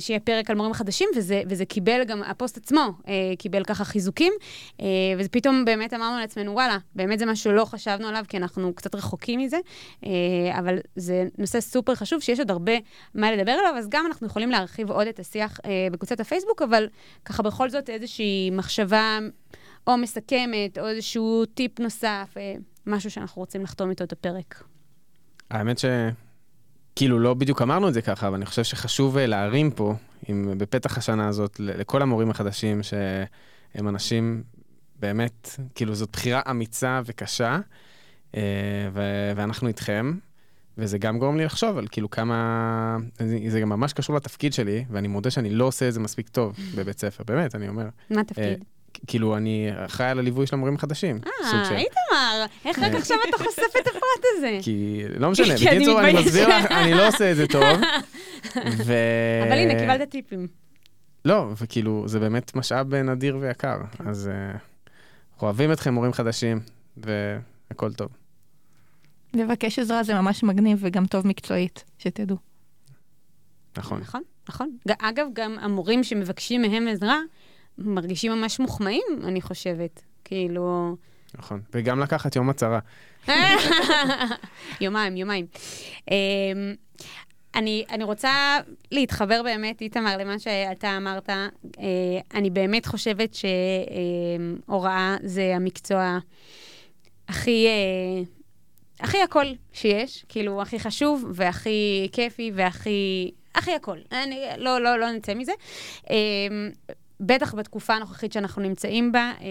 שיהיה פרק על מורים חדשים, וזה, וזה קיבל גם, הפוסט עצמו קיבל ככה חיזוקים, וזה פתאום באמת אמרנו לעצמנו, וואלה, באמת זה משהו שלא חשבנו עליו, כי אנחנו קצת רחוקים מזה, אבל זה נושא סופר חשוב, שיש עוד הרבה מה לדבר עליו. אז גם אנחנו יכולים להרחיב עוד את השיח אה, בקבוצת הפייסבוק, אבל ככה בכל זאת איזושהי מחשבה או מסכמת, או איזשהו טיפ נוסף, אה, משהו שאנחנו רוצים לחתום איתו את הפרק. האמת ש... כאילו, לא בדיוק אמרנו את זה ככה, אבל אני חושב שחשוב אה, להרים פה, עם, בפתח השנה הזאת, לכל המורים החדשים, שהם אנשים באמת, כאילו, זאת בחירה אמיצה וקשה, ו- ואנחנו איתכם. וזה גם גורם לי לחשוב על כאילו כמה... זה גם ממש קשור לתפקיד שלי, ואני מודה שאני לא עושה את זה מספיק טוב בבית ספר, באמת, אני אומר. מה התפקיד? אה, כאילו, אני אחראי על הליווי של המורים החדשים. אה, איתמר, איך רק אה. עכשיו אתה חושף את הפרט הזה? כי, לא משנה, בקיצור, אני מסביר לך, אני לא עושה את זה טוב. אבל הנה, קיבלת טיפים. לא, וכאילו, זה באמת משאב נדיר ויקר. אז אה, אנחנו אוהבים אתכם, מורים חדשים, והכל טוב. לבקש עזרה זה ממש מגניב וגם טוב מקצועית, שתדעו. נכון. נכון, נכון. אגב, גם המורים שמבקשים מהם עזרה, מרגישים ממש מוחמאים, אני חושבת. כאילו... נכון, וגם לקחת יום הצהרה. יומיים, יומיים. אמ, אני, אני רוצה להתחבר באמת, איתמר, למה שאתה אמרת. אה, אני באמת חושבת שהוראה זה המקצוע הכי... הכי הכל שיש, כאילו, הכי חשוב, והכי כיפי, והכי... הכי הכל. אני, לא, לא, לא נצא מזה. אמ, בטח בתקופה הנוכחית שאנחנו נמצאים בה, אה,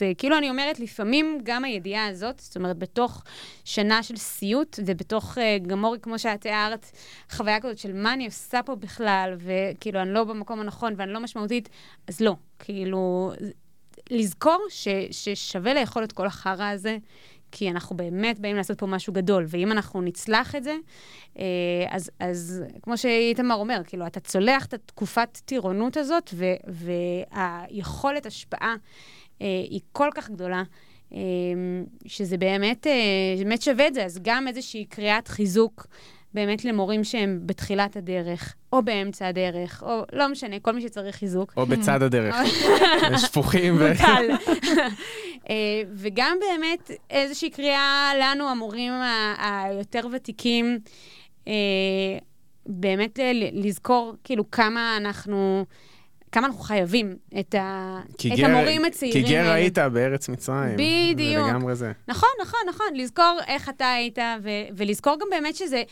וכאילו אני אומרת, לפעמים גם הידיעה הזאת, זאת אומרת, בתוך שנה של סיוט, ובתוך, אה, גמורי, כמו שאת תיארת, חוויה כזאת של מה אני עושה פה בכלל, וכאילו, אני לא במקום הנכון ואני לא משמעותית, אז לא. כאילו, לזכור ש, ששווה לאכול את כל החרא הזה, כי אנחנו באמת באים לעשות פה משהו גדול, ואם אנחנו נצלח את זה, אה, אז, אז כמו שאיתמר אומר, כאילו, אתה צולח את התקופת טירונות הזאת, ו, והיכולת השפעה אה, היא כל כך גדולה. אה, שזה באמת, באמת שווה את זה, אז גם איזושהי קריאת חיזוק באמת למורים שהם בתחילת הדרך, או באמצע הדרך, או לא משנה, כל מי שצריך חיזוק. או בצד הדרך. שפוכים ו... מוטל. אה, וגם באמת איזושהי קריאה לנו, המורים היותר ותיקים, אה, באמת לזכור כאילו כמה אנחנו... כמה אנחנו חייבים את, ה... את גר, המורים הצעירים כי גר היית בארץ מצרים. בדיוק. זה לגמרי זה. נכון, נכון, נכון. לזכור איך אתה היית, ו... ולזכור גם באמת שזה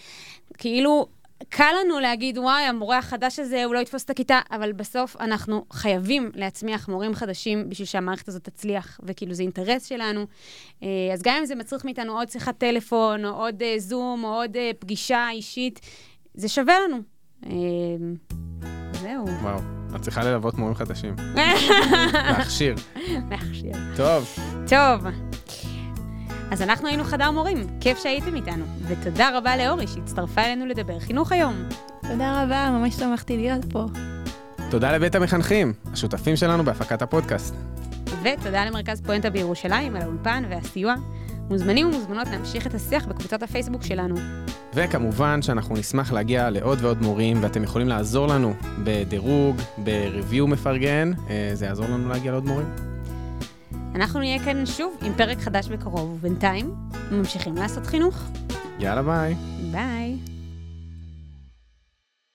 כאילו... קל לנו להגיד, וואי, המורה החדש הזה, הוא לא יתפוס את הכיתה, אבל בסוף אנחנו חייבים להצמיח מורים חדשים בשביל שהמערכת הזאת תצליח, וכאילו זה אינטרס שלנו. אה, אז גם אם זה מצריך מאיתנו עוד שיחת טלפון, או עוד אה, זום, או עוד אה, פגישה אישית, זה שווה לנו. זהו. וואו, את צריכה ללוות מורים חדשים. להכשיר. להכשיר. טוב. טוב. אז אנחנו היינו חדר מורים, כיף שהייתם איתנו, ותודה רבה לאורי שהצטרפה אלינו לדבר חינוך היום. תודה רבה, ממש שמחתי להיות פה. תודה לבית המחנכים, השותפים שלנו בהפקת הפודקאסט. ותודה למרכז פואנטה בירושלים על האולפן והסיוע. מוזמנים ומוזמנות להמשיך את השיח בקבוצת הפייסבוק שלנו. וכמובן שאנחנו נשמח להגיע לעוד ועוד מורים, ואתם יכולים לעזור לנו בדירוג, בריוויו מפרגן, אה, זה יעזור לנו להגיע לעוד מורים. אנחנו נהיה כאן שוב עם פרק חדש בקרוב, ובינתיים ממשיכים לעשות חינוך. יאללה ביי. ביי.